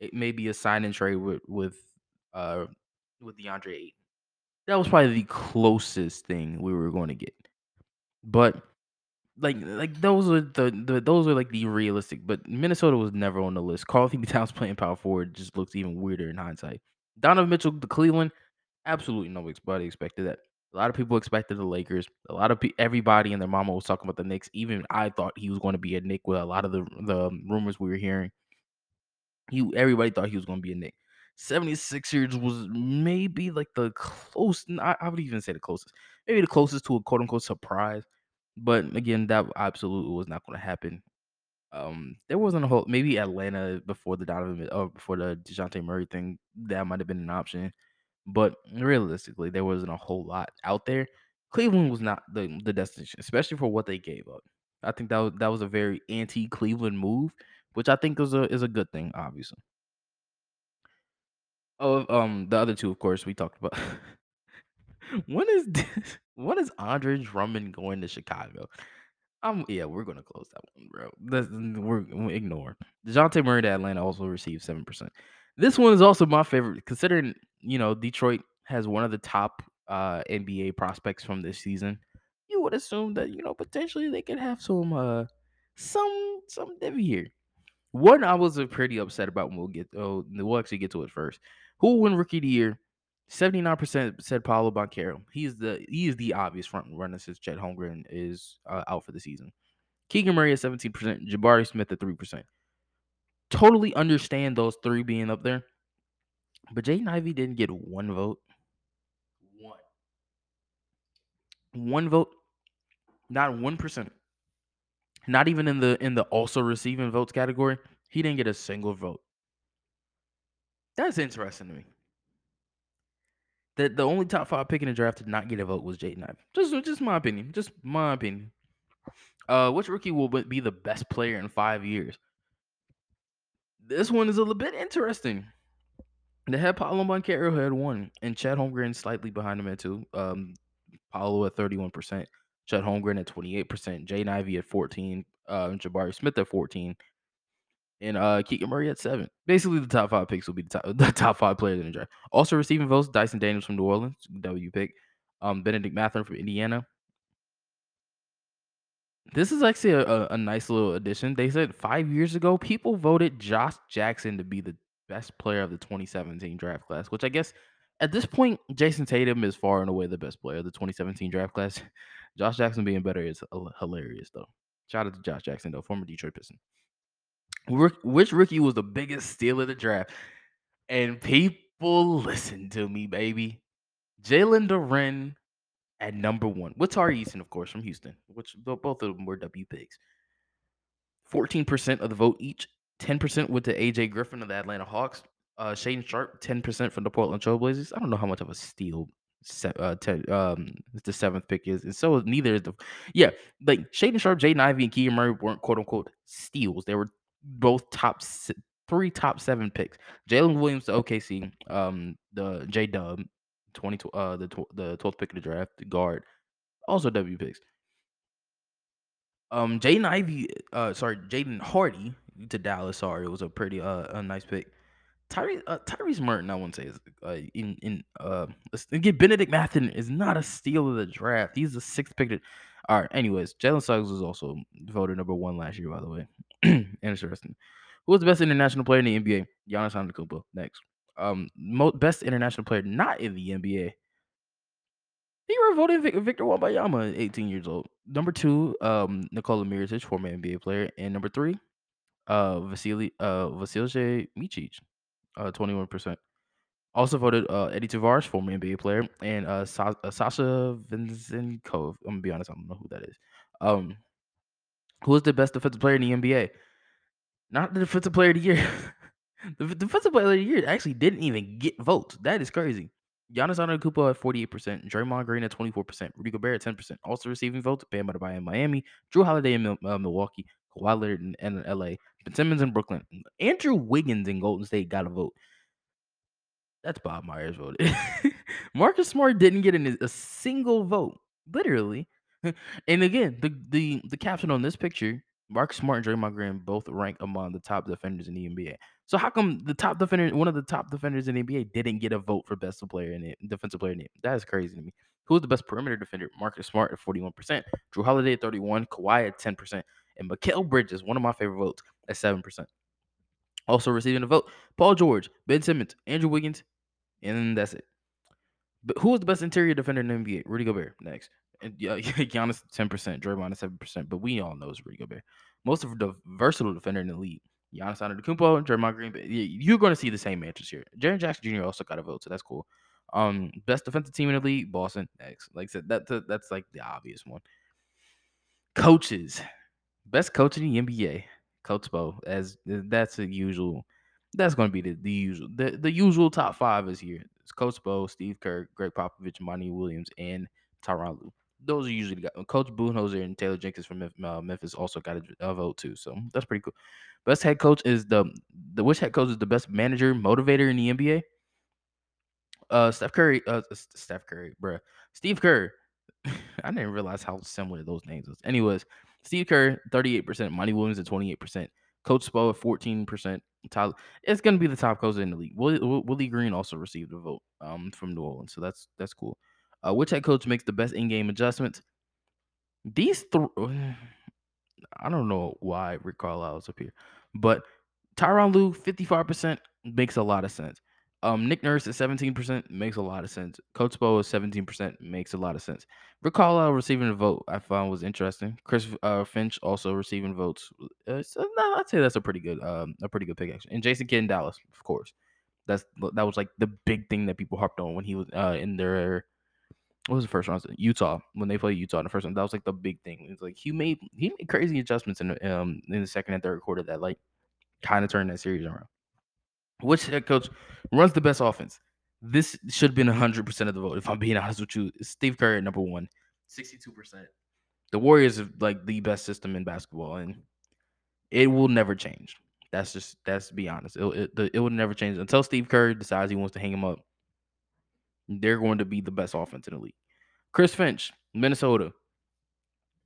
it may be a sign and trade with with uh with DeAndre Ayton. That was probably the closest thing we were going to get. But like like those are the, the those are like the realistic. But Minnesota was never on the list. Karl-Anthony Towns playing power forward just looks even weirder in hindsight. Donovan Mitchell to Cleveland, absolutely nobody expected that. A lot of people expected the Lakers. A lot of pe- everybody and their mama was talking about the Knicks. Even I thought he was going to be a Knick with a lot of the the rumors we were hearing. He everybody thought he was going to be a Knick. 76ers was maybe like the close. I, I would even say the closest, maybe the closest to a quote unquote surprise. But again, that absolutely was not going to happen. Um, there wasn't a whole maybe Atlanta before the Donovan or before the Dejounte Murray thing. That might have been an option. But realistically, there wasn't a whole lot out there. Cleveland was not the, the destination, especially for what they gave up. I think that was that was a very anti-Cleveland move, which I think is a is a good thing, obviously. Oh, um, the other two, of course, we talked about. <laughs> when is this, when is Andre Drummond going to Chicago? Um, yeah, we're gonna close that one, bro. That's, we're, we ignore. Dejounte Murray to Atlanta also received seven percent. This one is also my favorite, considering you know Detroit has one of the top uh NBA prospects from this season. You would assume that you know potentially they could have some uh some some divvy here. One I was uh, pretty upset about. When we'll get oh we'll actually get to it first. Who will win Rookie of the Year? Seventy nine percent said Paolo Banchero. He is the he is the obvious front runner since Chet Holmgren is uh, out for the season. Keegan Murray at seventeen percent. Jabari Smith at three percent. Totally understand those three being up there, but Jaden Ivey didn't get one vote. One. One vote. Not one percent. Not even in the in the also receiving votes category. He didn't get a single vote. That's interesting to me. The the only top five pick in the draft to not get a vote was Jaden Ivey. Just just my opinion. Just my opinion. Uh, which rookie will be the best player in five years? This one is a little bit interesting. They had Paolo Banchero had one, and Chad Holmgren slightly behind him at two. Um, Paolo at thirty one percent, Chad Holmgren at twenty eight percent, Jaden Ivey at fourteen, uh, Jabari Smith at fourteen, and uh Keegan Murray at seven. Basically, the top five picks will be the top, <laughs> the top five players in the draft. Also receiving votes: Dyson Daniels from New Orleans, W pick. Um, Bennedict Mathurin from Indiana. This is actually a, a, a nice little addition. They said five years ago, people voted Josh Jackson to be the best player of the 2017 draft class, which I guess at this point, Jayson Tatum is far and away the best player of the 2017 draft class. <laughs> Josh Jackson being better is hilarious, though. Shout out to Josh Jackson, though, former Detroit Piston. Which rookie was the biggest steal of the draft? And people listen to me, baby. Jalen Duren at number one, with Tari Eason, of course, from Houston, which both of them were W picks. 14% of the vote each. 10% went to AJ Griffin of the Atlanta Hawks. Uh, Shaedon Sharpe, 10% from the Portland Trailblazers. I don't know how much of a steal uh, um, the seventh pick is. And so neither is the. Yeah, like Shaedon Sharpe, Jaden Ivey, and Keegan Murray weren't quote unquote steals. They were both top three top seven picks. Jalen Williams to OKC, um, the J Dub, twenty uh the the twelfth pick of the draft, the guard, also W picks. Um, Jaden Ivey, uh, sorry, Jaden Hardy to Dallas. Sorry, it was a pretty uh a nice pick. Tyrese uh, Tyrese Martin, I wouldn't say is uh, in in uh again Bennedict Mathurin is not a steal of the draft. He's the sixth pick. All right. Anyways, Jalen Suggs was also voted number one last year. By the way, <clears throat> interesting. Who was the best international player in the NBA? Giannis Antetokounmpo. Next, um, mo- best international player not in the NBA. He were voting Victor Wembanyama, 18 years old. Number two, um, Nikola Mirotic, former NBA player, and number three, uh, Vasily uh Vasilije Micic, uh, 21%. Also voted uh, Edy Tavares, former NBA player, and uh, Sa- uh, Sasha Vezenkov. I'm gonna be honest, I don't know who that is. Um, who is the best defensive player in the NBA? Not the defensive player of the year. <laughs> the defensive player of the year actually didn't even get votes. That is crazy. Giannis Antetokounmpo at 48%, Draymond Green at 24%, Rudy Gobert at 10%. Also receiving votes, Bam Adebayo in Miami, Jrue Holiday in uh, Milwaukee, Kawhi Leonard in, in LA, Ben Simmons in Brooklyn, Andrew Wiggins in Golden State got a vote. That's Bob Myers voted. <laughs> Marcus Smart didn't get in a single vote, literally. <laughs> and again, the the the caption on this picture Marcus Smart and Draymond Green both rank among the top defenders in the NBA. So how come the top defender, one of the top defenders in the NBA, didn't get a vote for best player in it, defensive player it? That is crazy to me. Who's the best perimeter defender? Marcus Smart at 41%, Jrue Holiday at 31, Kawhi at 10%, and Mikal Bridges, one of my favorite votes, at 7%. Also receiving a vote, Paul George, Ben Simmons, Andrew Wiggins, and that's it. But who was the best interior defender in the NBA? Rudy Gobert. Next. <laughs> Yeah, Giannis ten percent, Draymond seven percent, but we all know it's Rudy Gobert. Most of the versatile defender in the league. Giannis Antetokounmpo, Draymond Green. You're going to see the same answers here. Jaren Jackson Jr. also got a vote, so that's cool. Um, best defensive team in the league, Boston. Next, like I said, that, that that's like the obvious one. Coaches, best coach in the NBA, Coach Spo. As that's the usual. That's going to be the, the usual. The, the usual top five is here. It's Coach Spo, Steve Kerr, Gregg Popovich, Monty Williams, and Tyronn Lue those are usually the guys. Coach Budenholzer and Taylor Jenkins from uh, Memphis also got a, a, vote too. So that's pretty cool. Best head coach is the the which head coach is the best manager motivator in the NBA? Uh, Steph Curry. Uh, Steph Curry, bruh. Steve Kerr. <laughs> I didn't realize how similar those names was. Anyways, Steve Kerr, 38%, Monty Williams at 28%, Coach Spo at 14%. Tyler, it's gonna be the top coach in the league. Willie, Willie Green also received a vote um from New Orleans, so that's that's cool. Uh, which head coach makes the best in-game adjustments? These three, <sighs> I don't know why Rick Carlisle is up here, but Tyronn Lue, 55% makes a lot of sense. Um, Nick Nurse at 17% makes a lot of sense. Coach is 17% makes a lot of sense. Rick Carlisle receiving a vote I found was interesting. Chris uh, Finch also receiving votes. Uh, so, no, I'd say that's a pretty good um, a pretty good pick actually. And Jason Kidd in Dallas, of course. That's that was like the big thing that people harped on when he was uh, in their what was the first round? Utah when they played Utah in the first one. That was like the big thing. It's like he made he made crazy adjustments in the, um in the second and third quarter that like kind of turned that series around. Which head coach runs the best offense? This should have been 100% of the vote, if I'm being <laughs> honest with you. Steve Kerr at number one, 62%. The Warriors are like the best system in basketball, and it will never change. That's just, that's be honest. It, it, it will never change until Steve Kerr decides he wants to hang him up they're going to be the best offense in the league. Chris Finch, Minnesota,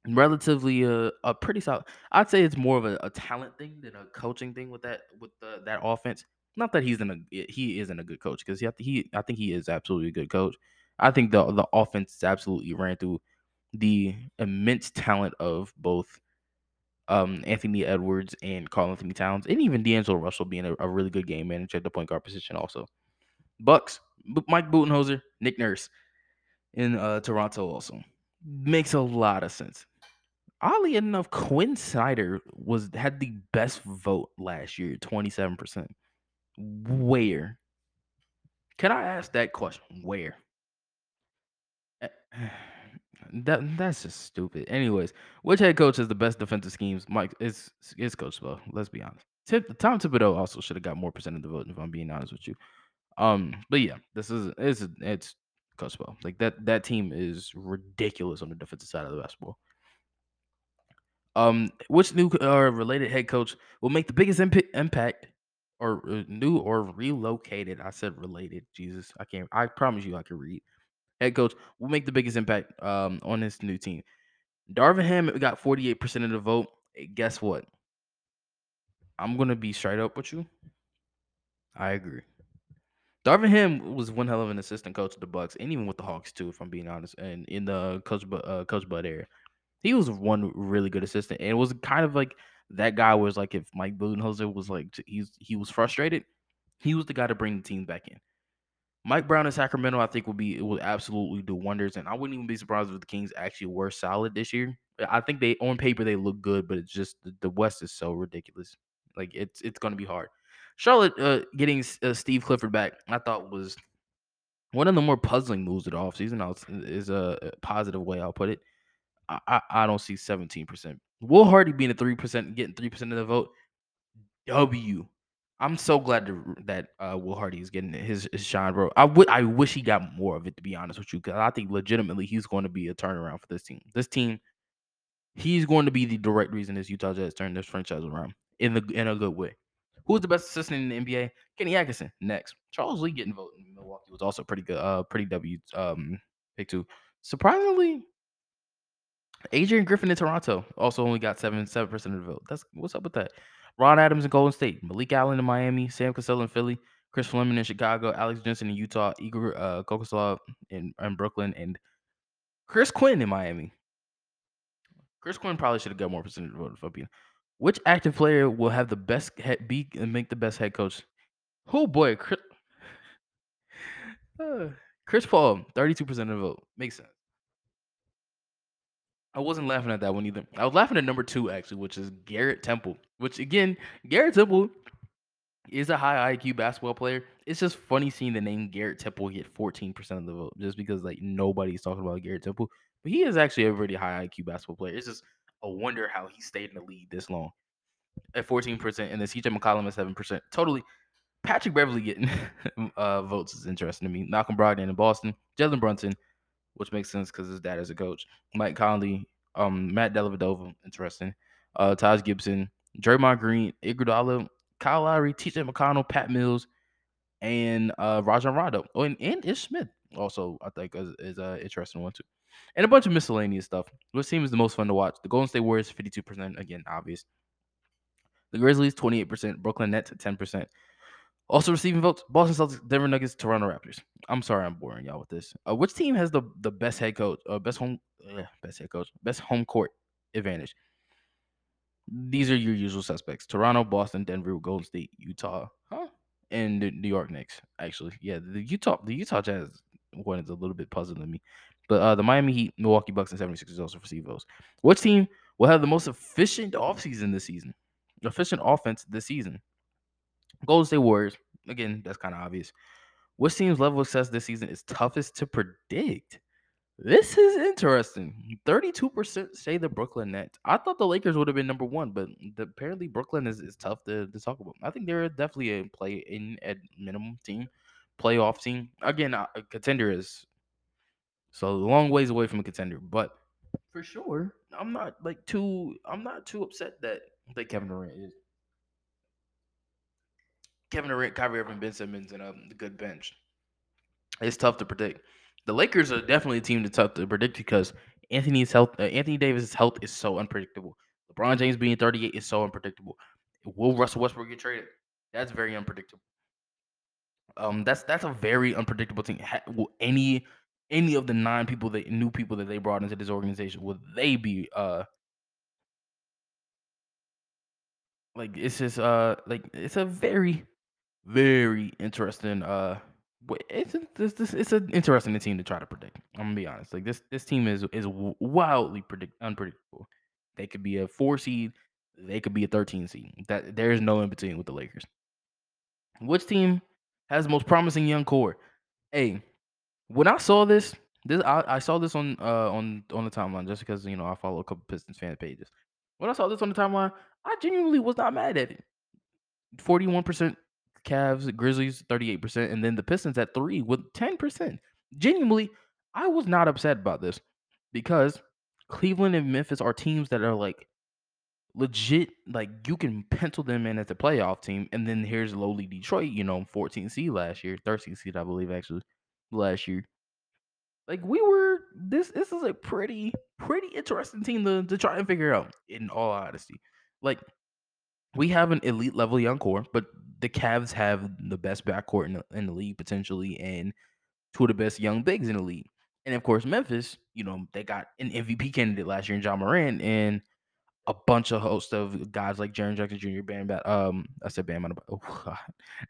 relatively a, a pretty solid. I'd say it's more of a, a, talent thing than a coaching thing with that with the, that offense. Not that he's in a he isn't a good coach because he he I think he is absolutely a good coach. I think the the offense absolutely ran through the immense talent of both um, Anthony Edwards and Karl-Anthony Towns, and even D'Angelo Russell being a, a really good game manager at the point guard position. Also, Bucks, Mike Budenholzer, Nick Nurse in uh, Toronto also makes a lot of sense. Oddly enough, Quin Snyder was had the best vote last year, twenty seven percent. Where? Can I ask that question? Where? Eh, <sighs> That that's just stupid. Anyways, which head coach has the best defensive schemes? Mike, it's it's Coach Spo. Let's be honest. Tip, Tom Thibodeau also should have got more percent of the vote. If I'm being honest with you. Um, but yeah, this is it's it's Spo. Like that that team is ridiculous on the defensive side of the basketball. Um, which new or related head coach will make the biggest imp- impact, or uh, new or relocated? I said related. Jesus, I can't. I promise you, I can read. Head coach will make the biggest impact um on this new team. Darvin Ham got 48% of the vote. Eh, Guess what? I'm gonna be straight up with you. I agree. Darvin Ham was one hell of an assistant coach of the Bucks, and even with the Hawks too, if I'm being honest. And in the coach uh, coach Bud era, he was one really good assistant, and it was kind of like that guy was like if Mike Budenholzer was like he's he was frustrated, he was the guy to bring the team back in. Mike Brown in Sacramento, I think, will be it will absolutely do wonders, and I wouldn't even be surprised if the Kings actually were solid this year. I think they on paper they look good, but it's just the, the West is so ridiculous. Like it's it's going to be hard. Charlotte uh, getting uh, Steve Clifford back, I thought was one of the more puzzling moves of the offseason. I'll- Is a a positive way I'll put it. I, I, I don't see seventeen percent. Will Hardy being a three percent, getting three percent of the vote. W. I'm so glad to, that uh, Will Hardy is getting his, his shine, bro. I would I wish he got more of it to be honest with you, because I think legitimately he's going to be a turnaround for this team. This team, he's going to be the direct reason this Utah Jazz turned this franchise around in the in a good way. Who's the best assistant in the NBA? Kenny Atkinson. Next, Charles Lee getting voted in Milwaukee was also pretty good. Uh, pretty W um pick two. Surprisingly, Adrian Griffin in Toronto also only got seven seven percent of the vote. That's what's up with that. Ron Adams in Golden State, Malik Allen in Miami, Sam Cassell in Philly, Chris Fleming in Chicago, Alex Jensen in Utah, Igor uh, in, in Brooklyn, and Chris Quinn in Miami. Chris Quinn probably should have got more percentage of the vote. If I'm being- Which active player will have the best head, be and make the best head coach? Oh boy, Chris, <sighs> uh, Chris Paul, thirty-two percent of the vote makes sense. I wasn't laughing at that one either. I was laughing at number two actually, which is Garrett Temple. Which again, Garrett Temple is a high IQ basketball player. It's just funny seeing the name Garrett Temple get 14% of the vote, just because like nobody's talking about Garrett Temple. But he is actually a really high IQ basketball player. It's just a wonder how he stayed in the league this long at 14%, and then CJ McCollum at 7%. Totally. Patrick Beverley getting <laughs> uh, votes is interesting to me. Malcolm Brogdon in Boston, Jalen Brunson, which makes sense because his dad is a coach. Mike Conley, um, Matt Dellavedova, interesting. Uh, Taj Gibson, Draymond Green, Iguodala, Kyle Lowry, TJ McConnell, Pat Mills, and uh, Rajon Rondo. Oh, and, and Ish Smith also I think is, is a interesting one too. And a bunch of miscellaneous stuff. Which team is the most fun to watch? The Golden State Warriors, fifty-two percent. Again, obvious. The Grizzlies, twenty-eight percent. Brooklyn Nets, ten percent. Also receiving votes: Boston Celtics, Denver Nuggets, Toronto Raptors. I'm sorry, I'm boring y'all with this. Uh, which team has the the best head coach? Uh, best home, uh, best head coach, best home court advantage? These are your usual suspects: Toronto, Boston, Denver, Golden State, Utah, huh? And the New York Knicks. Actually, yeah, the Utah, the Utah Jazz one is a little bit puzzling to me. But uh, the Miami Heat, Milwaukee Bucks, and 76ers also receive votes. Which team will have the most efficient offseason this season? Efficient offense this season. Golden State Warriors. Again, that's kind of obvious. Which team's level of success this season is toughest to predict? This is interesting. 32% say the Brooklyn Nets. I thought the Lakers would have been number one, but the, apparently Brooklyn is, is tough to, to talk about. I think they're definitely a play in at minimum team, playoff team. Again, a contender is so a long ways away from a contender, but for sure, I'm not like too. I'm not too upset that that Kevin Durant is. Kevin Durant, Kyrie Irving, Ben Simmons, and um, the good bench. It's tough to predict. The Lakers are definitely a team that's tough to predict because Anthony's health, uh, Anthony Davis' health is so unpredictable. LeBron James being 38 is so unpredictable. Will Russell Westbrook get traded? That's very unpredictable. Um, that's that's a very unpredictable thing. Ha- Will any any of the nine people that new people that they brought into this organization will they be uh like it's just uh like it's a very very interesting uh it's a, this, this it's an interesting team to try to predict. I'm gonna be honest. Like this this team is is wildly predict unpredictable. They could be a four seed, they could be a 13 seed. That there is no in between with the Lakers. Which team has the most promising young core? Hey, when I saw this, this I, I saw this on uh on on the timeline just because you know I follow a couple Pistons fan pages. When I saw this on the timeline, I genuinely was not mad at it. 41% Cavs, Grizzlies 38%, and then the Pistons at three with 10%. Genuinely, I was not upset about this because Cleveland and Memphis are teams that are like legit, like you can pencil them in as a playoff team. And then here's lowly Detroit, you know, 14 seed last year, 13 seed, I believe, actually, last year. Like we were this this is a pretty, pretty interesting team to, to try and figure out, in all honesty. Like we have an elite level young core, but the Cavs have the best backcourt in the, in the league potentially, and two of the best young bigs in the league. And of course, Memphis, you know, they got an MVP candidate last year in Ja Morant and a bunch of hosts of guys like Jaren Jackson Jr., Bam, Ba- um, I said Bam, <laughs> oh, God.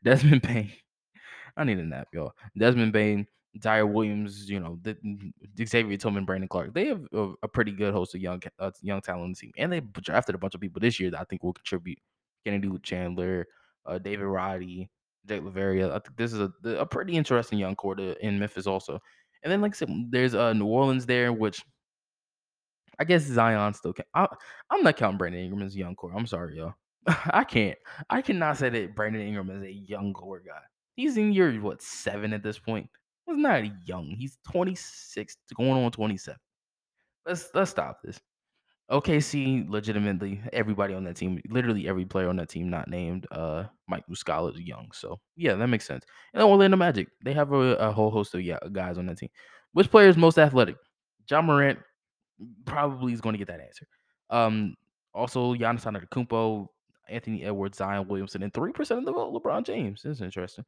Desmond Payne. I need a nap, y'all. Desmond Bane, Ziaire Williams, you know, the, Xavier Tillman, Brandon Clarke. They have a, a pretty good host of young uh, young talent team, and they drafted a bunch of people this year that I think will contribute. Kennedy Chandler, uh, David Roddy, Jake LaRavia. I think this is a, a pretty interesting young core in Memphis also. And then, like I said, there's uh, New Orleans there, which I guess Zion still can. I, I'm not counting Brandon Ingram as young core. I'm sorry, y'all. <laughs> I can't. I cannot say that Brandon Ingram is a young core guy. He's in year what seven at this point. He's not young. He's 26, going on 27. Let's let's stop this. OKC, legitimately, everybody on that team, literally every player on that team not named uh Mike Muscala is young. So yeah, that makes sense. And then Orlando Magic, they have a, a whole host of yeah, guys on that team. Which player is most athletic? Ja Morant probably is going to get that answer. Um, also Giannis Antetokounmpo, Anthony Edwards, Zion Williamson, and three percent of the vote LeBron James. Is interesting.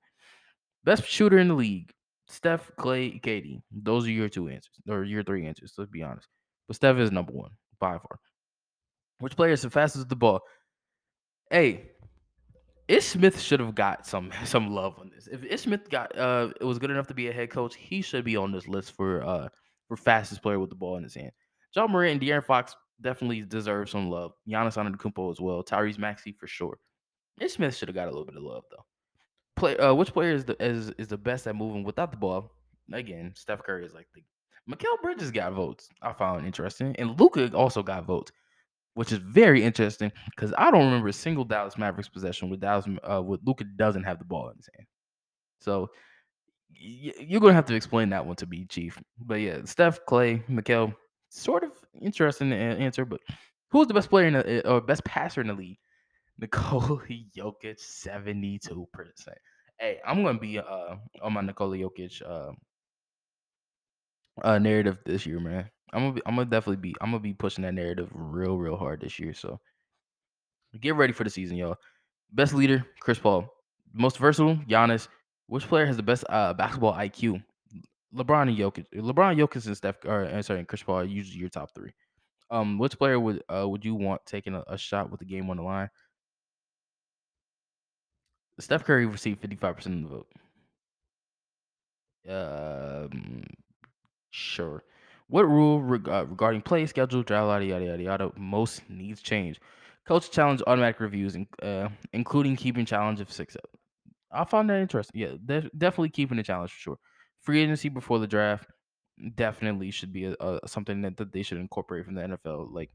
Best shooter in the league: Steph, Clay, KD. Those are your two answers, or your three answers. Let's be honest. But Steph is number one by far. Which player is the fastest with the ball? Hey, Ish Smith should have got some <laughs> some love on this. If Ish Smith got uh it was good enough to be a head coach, he should be on this list for uh for fastest player with the ball in his hand. Ja Morant and De'Aaron Fox definitely deserves some love. Giannis Antetokounmpo as well. Tyrese Maxey for sure. Ish Smith should have got a little bit of love though. Play uh which player is the is, is the best at moving without the ball? Again, Steph Curry is like the Mikal Bridges got votes. I found interesting. And Luka also got votes which is very interesting because I don't remember a single Dallas Mavericks possession with Dallas uh, with Luka doesn't have the ball in his hand. So y- you're gonna have to explain that one to me, Chief. But yeah, Steph, Clay, Mikal, sort of interesting answer. But who's the best player in the or best passer in the league? <laughs> Nikola Jokic, seventy two percent. Hey, I'm gonna be uh on my Nikola Jokic uh, uh narrative this year, man. I'm gonna be, I'm gonna definitely be I'm gonna be pushing that narrative real real hard this year. So get ready for the season, y'all. Best leader, Chris Paul. Most versatile, Giannis. Which player has the best uh, basketball IQ? LeBron and Jokic. LeBron, Jokic, and Steph. Or uh, sorry, and Chris Paul are usually your top three. Um, which player would uh would you want taking a, a shot with the game on the line? Steph Curry received fifty five percent of the vote. Um, Sure. What rule reg- uh, regarding play schedule, yada yada yada yada most needs change? Coach challenge automatic reviews, in- uh, including keeping challenge of six. I found that interesting. Yeah, def- definitely keeping the challenge for sure. Free agency before the draft definitely should be a, a, something that, that they should incorporate from the NFL. Like,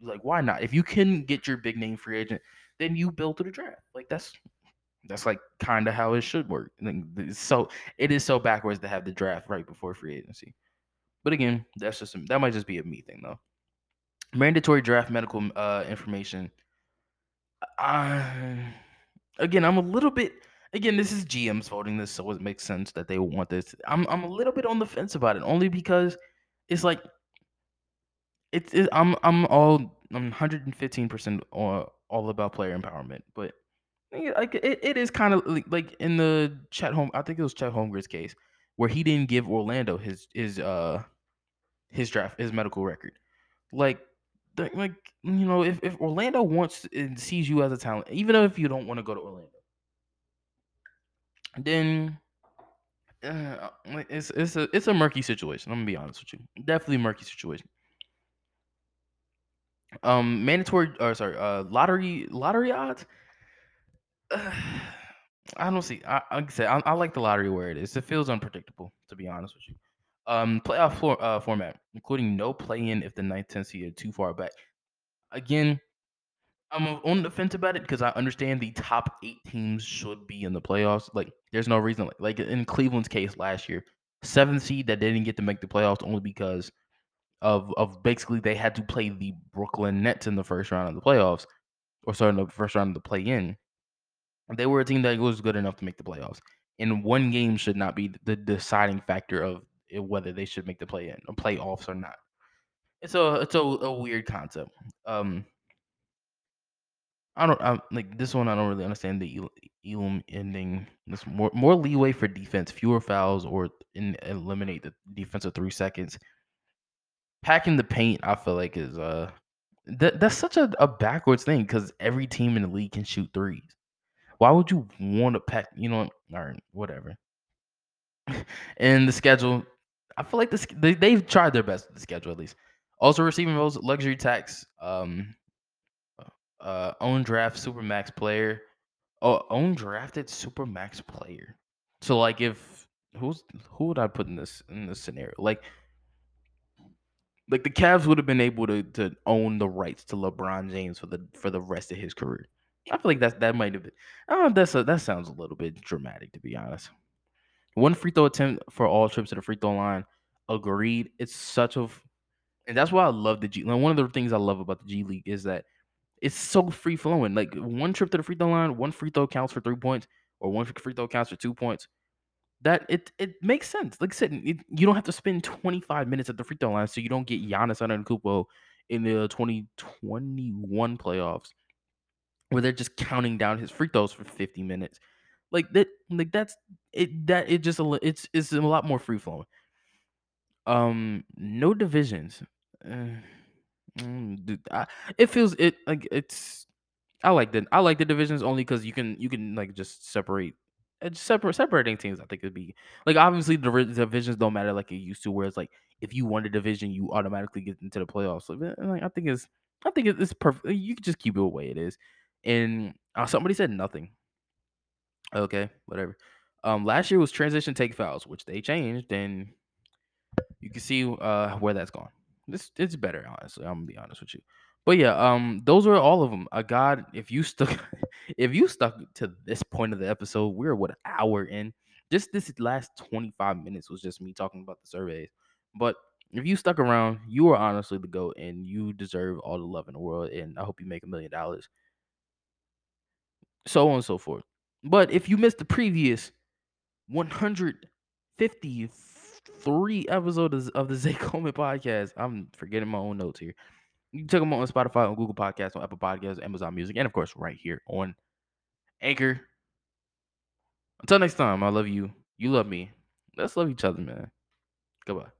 like why not? If you can get your big name free agent, then you build to the draft. Like that's that's like kind of how it should work. Like, so it is so backwards to have the draft right before free agency. But again, that's just that might just be a me thing though. Mandatory draft medical uh, information. Uh, again, I'm a little bit. Again, this is GM's voting this, so it makes sense that they want this. I'm I'm a little bit on the fence about it, only because it's like it's it, I'm I'm all I'm 115 percent all, about player empowerment, but like it, it is kind of like, like in the Chet home. I think it was Chet Holmgren's case where he didn't give Orlando his his uh his draft his medical record. Like like you know, if, if Orlando wants and sees you as a talent, even if you don't want to go to Orlando, then uh, it's it's a it's a murky situation. I'm gonna be honest with you. Definitely murky situation. Um, mandatory or sorry, uh, lottery lottery odds. <sighs> I don't see. I, like I said, I, I, like the lottery where it is. It feels unpredictable, to be honest with you. Um, playoff floor, uh, format, including no play-in if the ninth, tenth seed are too far back. Again, I'm on the fence about it because I understand the top eight teams should be in the playoffs. Like, there's no reason. Like, like in Cleveland's case last year, seventh seed that didn't get to make the playoffs only because of of basically they had to play the Brooklyn Nets in the first round of the playoffs, or sorry, in the first round of the play-in. They were a team that was good enough to make the playoffs. And one game should not be the deciding factor of whether they should make the play in or playoffs or not. It's a it's a, a weird concept. Um, I don't I, like this one. I don't really understand the Elam ending. This more more leeway for defense, fewer fouls, or in, eliminate the defense of three seconds. Packing the paint, I feel like is uh that that's such a, a backwards thing because every team in the league can shoot threes. Why would you want to pack? You know, or whatever. <laughs> and the schedule, I feel like this they, they've tried their best with the schedule at least. Also receiving those luxury tax, um, uh, own draft super max player, oh, own drafted super max player. So like if who's who would I put in this in this scenario? Like like the Cavs would have been able to to own the rights to LeBron James for the for the rest of his career. I feel like that that might have been. Oh, that's a, that sounds a little bit dramatic to be honest. One free throw attempt for all trips to the free throw line. Agreed. It's such a, and that's why I love the G. Like one of the things I love about the G League is that it's so free flowing. Like one trip to the free throw line, one free throw counts for three points, or one free throw counts for two points. That it it makes sense. Like I said, it, you don't have to spend 25 minutes at the free throw line, so you don't get Giannis Antetokounmpo in the 2021 playoffs, where they're just counting down his free throws for 50 minutes. Like that, like that's it. That it just it's it's a lot more free flowing. Um, no divisions. Uh, mm, I, it feels it like it's. I like the I like the divisions only because you can you can like just separate uh, separate separating teams. I think it'd be like obviously the divisions don't matter like it used to, where it's like if you won a division, you automatically get into the playoffs. So like, I think it's I think it's perfect. You can just keep it the way it is. And uh, somebody said nothing. Okay, whatever. Um, last year was transition take fouls, which they changed, and you can see uh where that's gone. This it's better, honestly. I'm gonna be honest with you. But yeah, um, those are all of them. Uh, God, if you stuck, <laughs> if you stuck to this point of the episode, we're what an hour in. Just this last 25 minutes was just me talking about the surveys. But if you stuck around, you are honestly the goat, and you deserve all the love in the world. And I hope you make a million dollars. So on and so forth. But if you missed the previous 153 episodes of the <laughs> Zay Coleman podcast, I'm forgetting my own notes here. You can check them out on Spotify, on Google Podcasts, on Apple Podcasts, Amazon Music, and of course, right here on Anchor. Until next time, I love you. You love me. Let's love each other, man. Goodbye.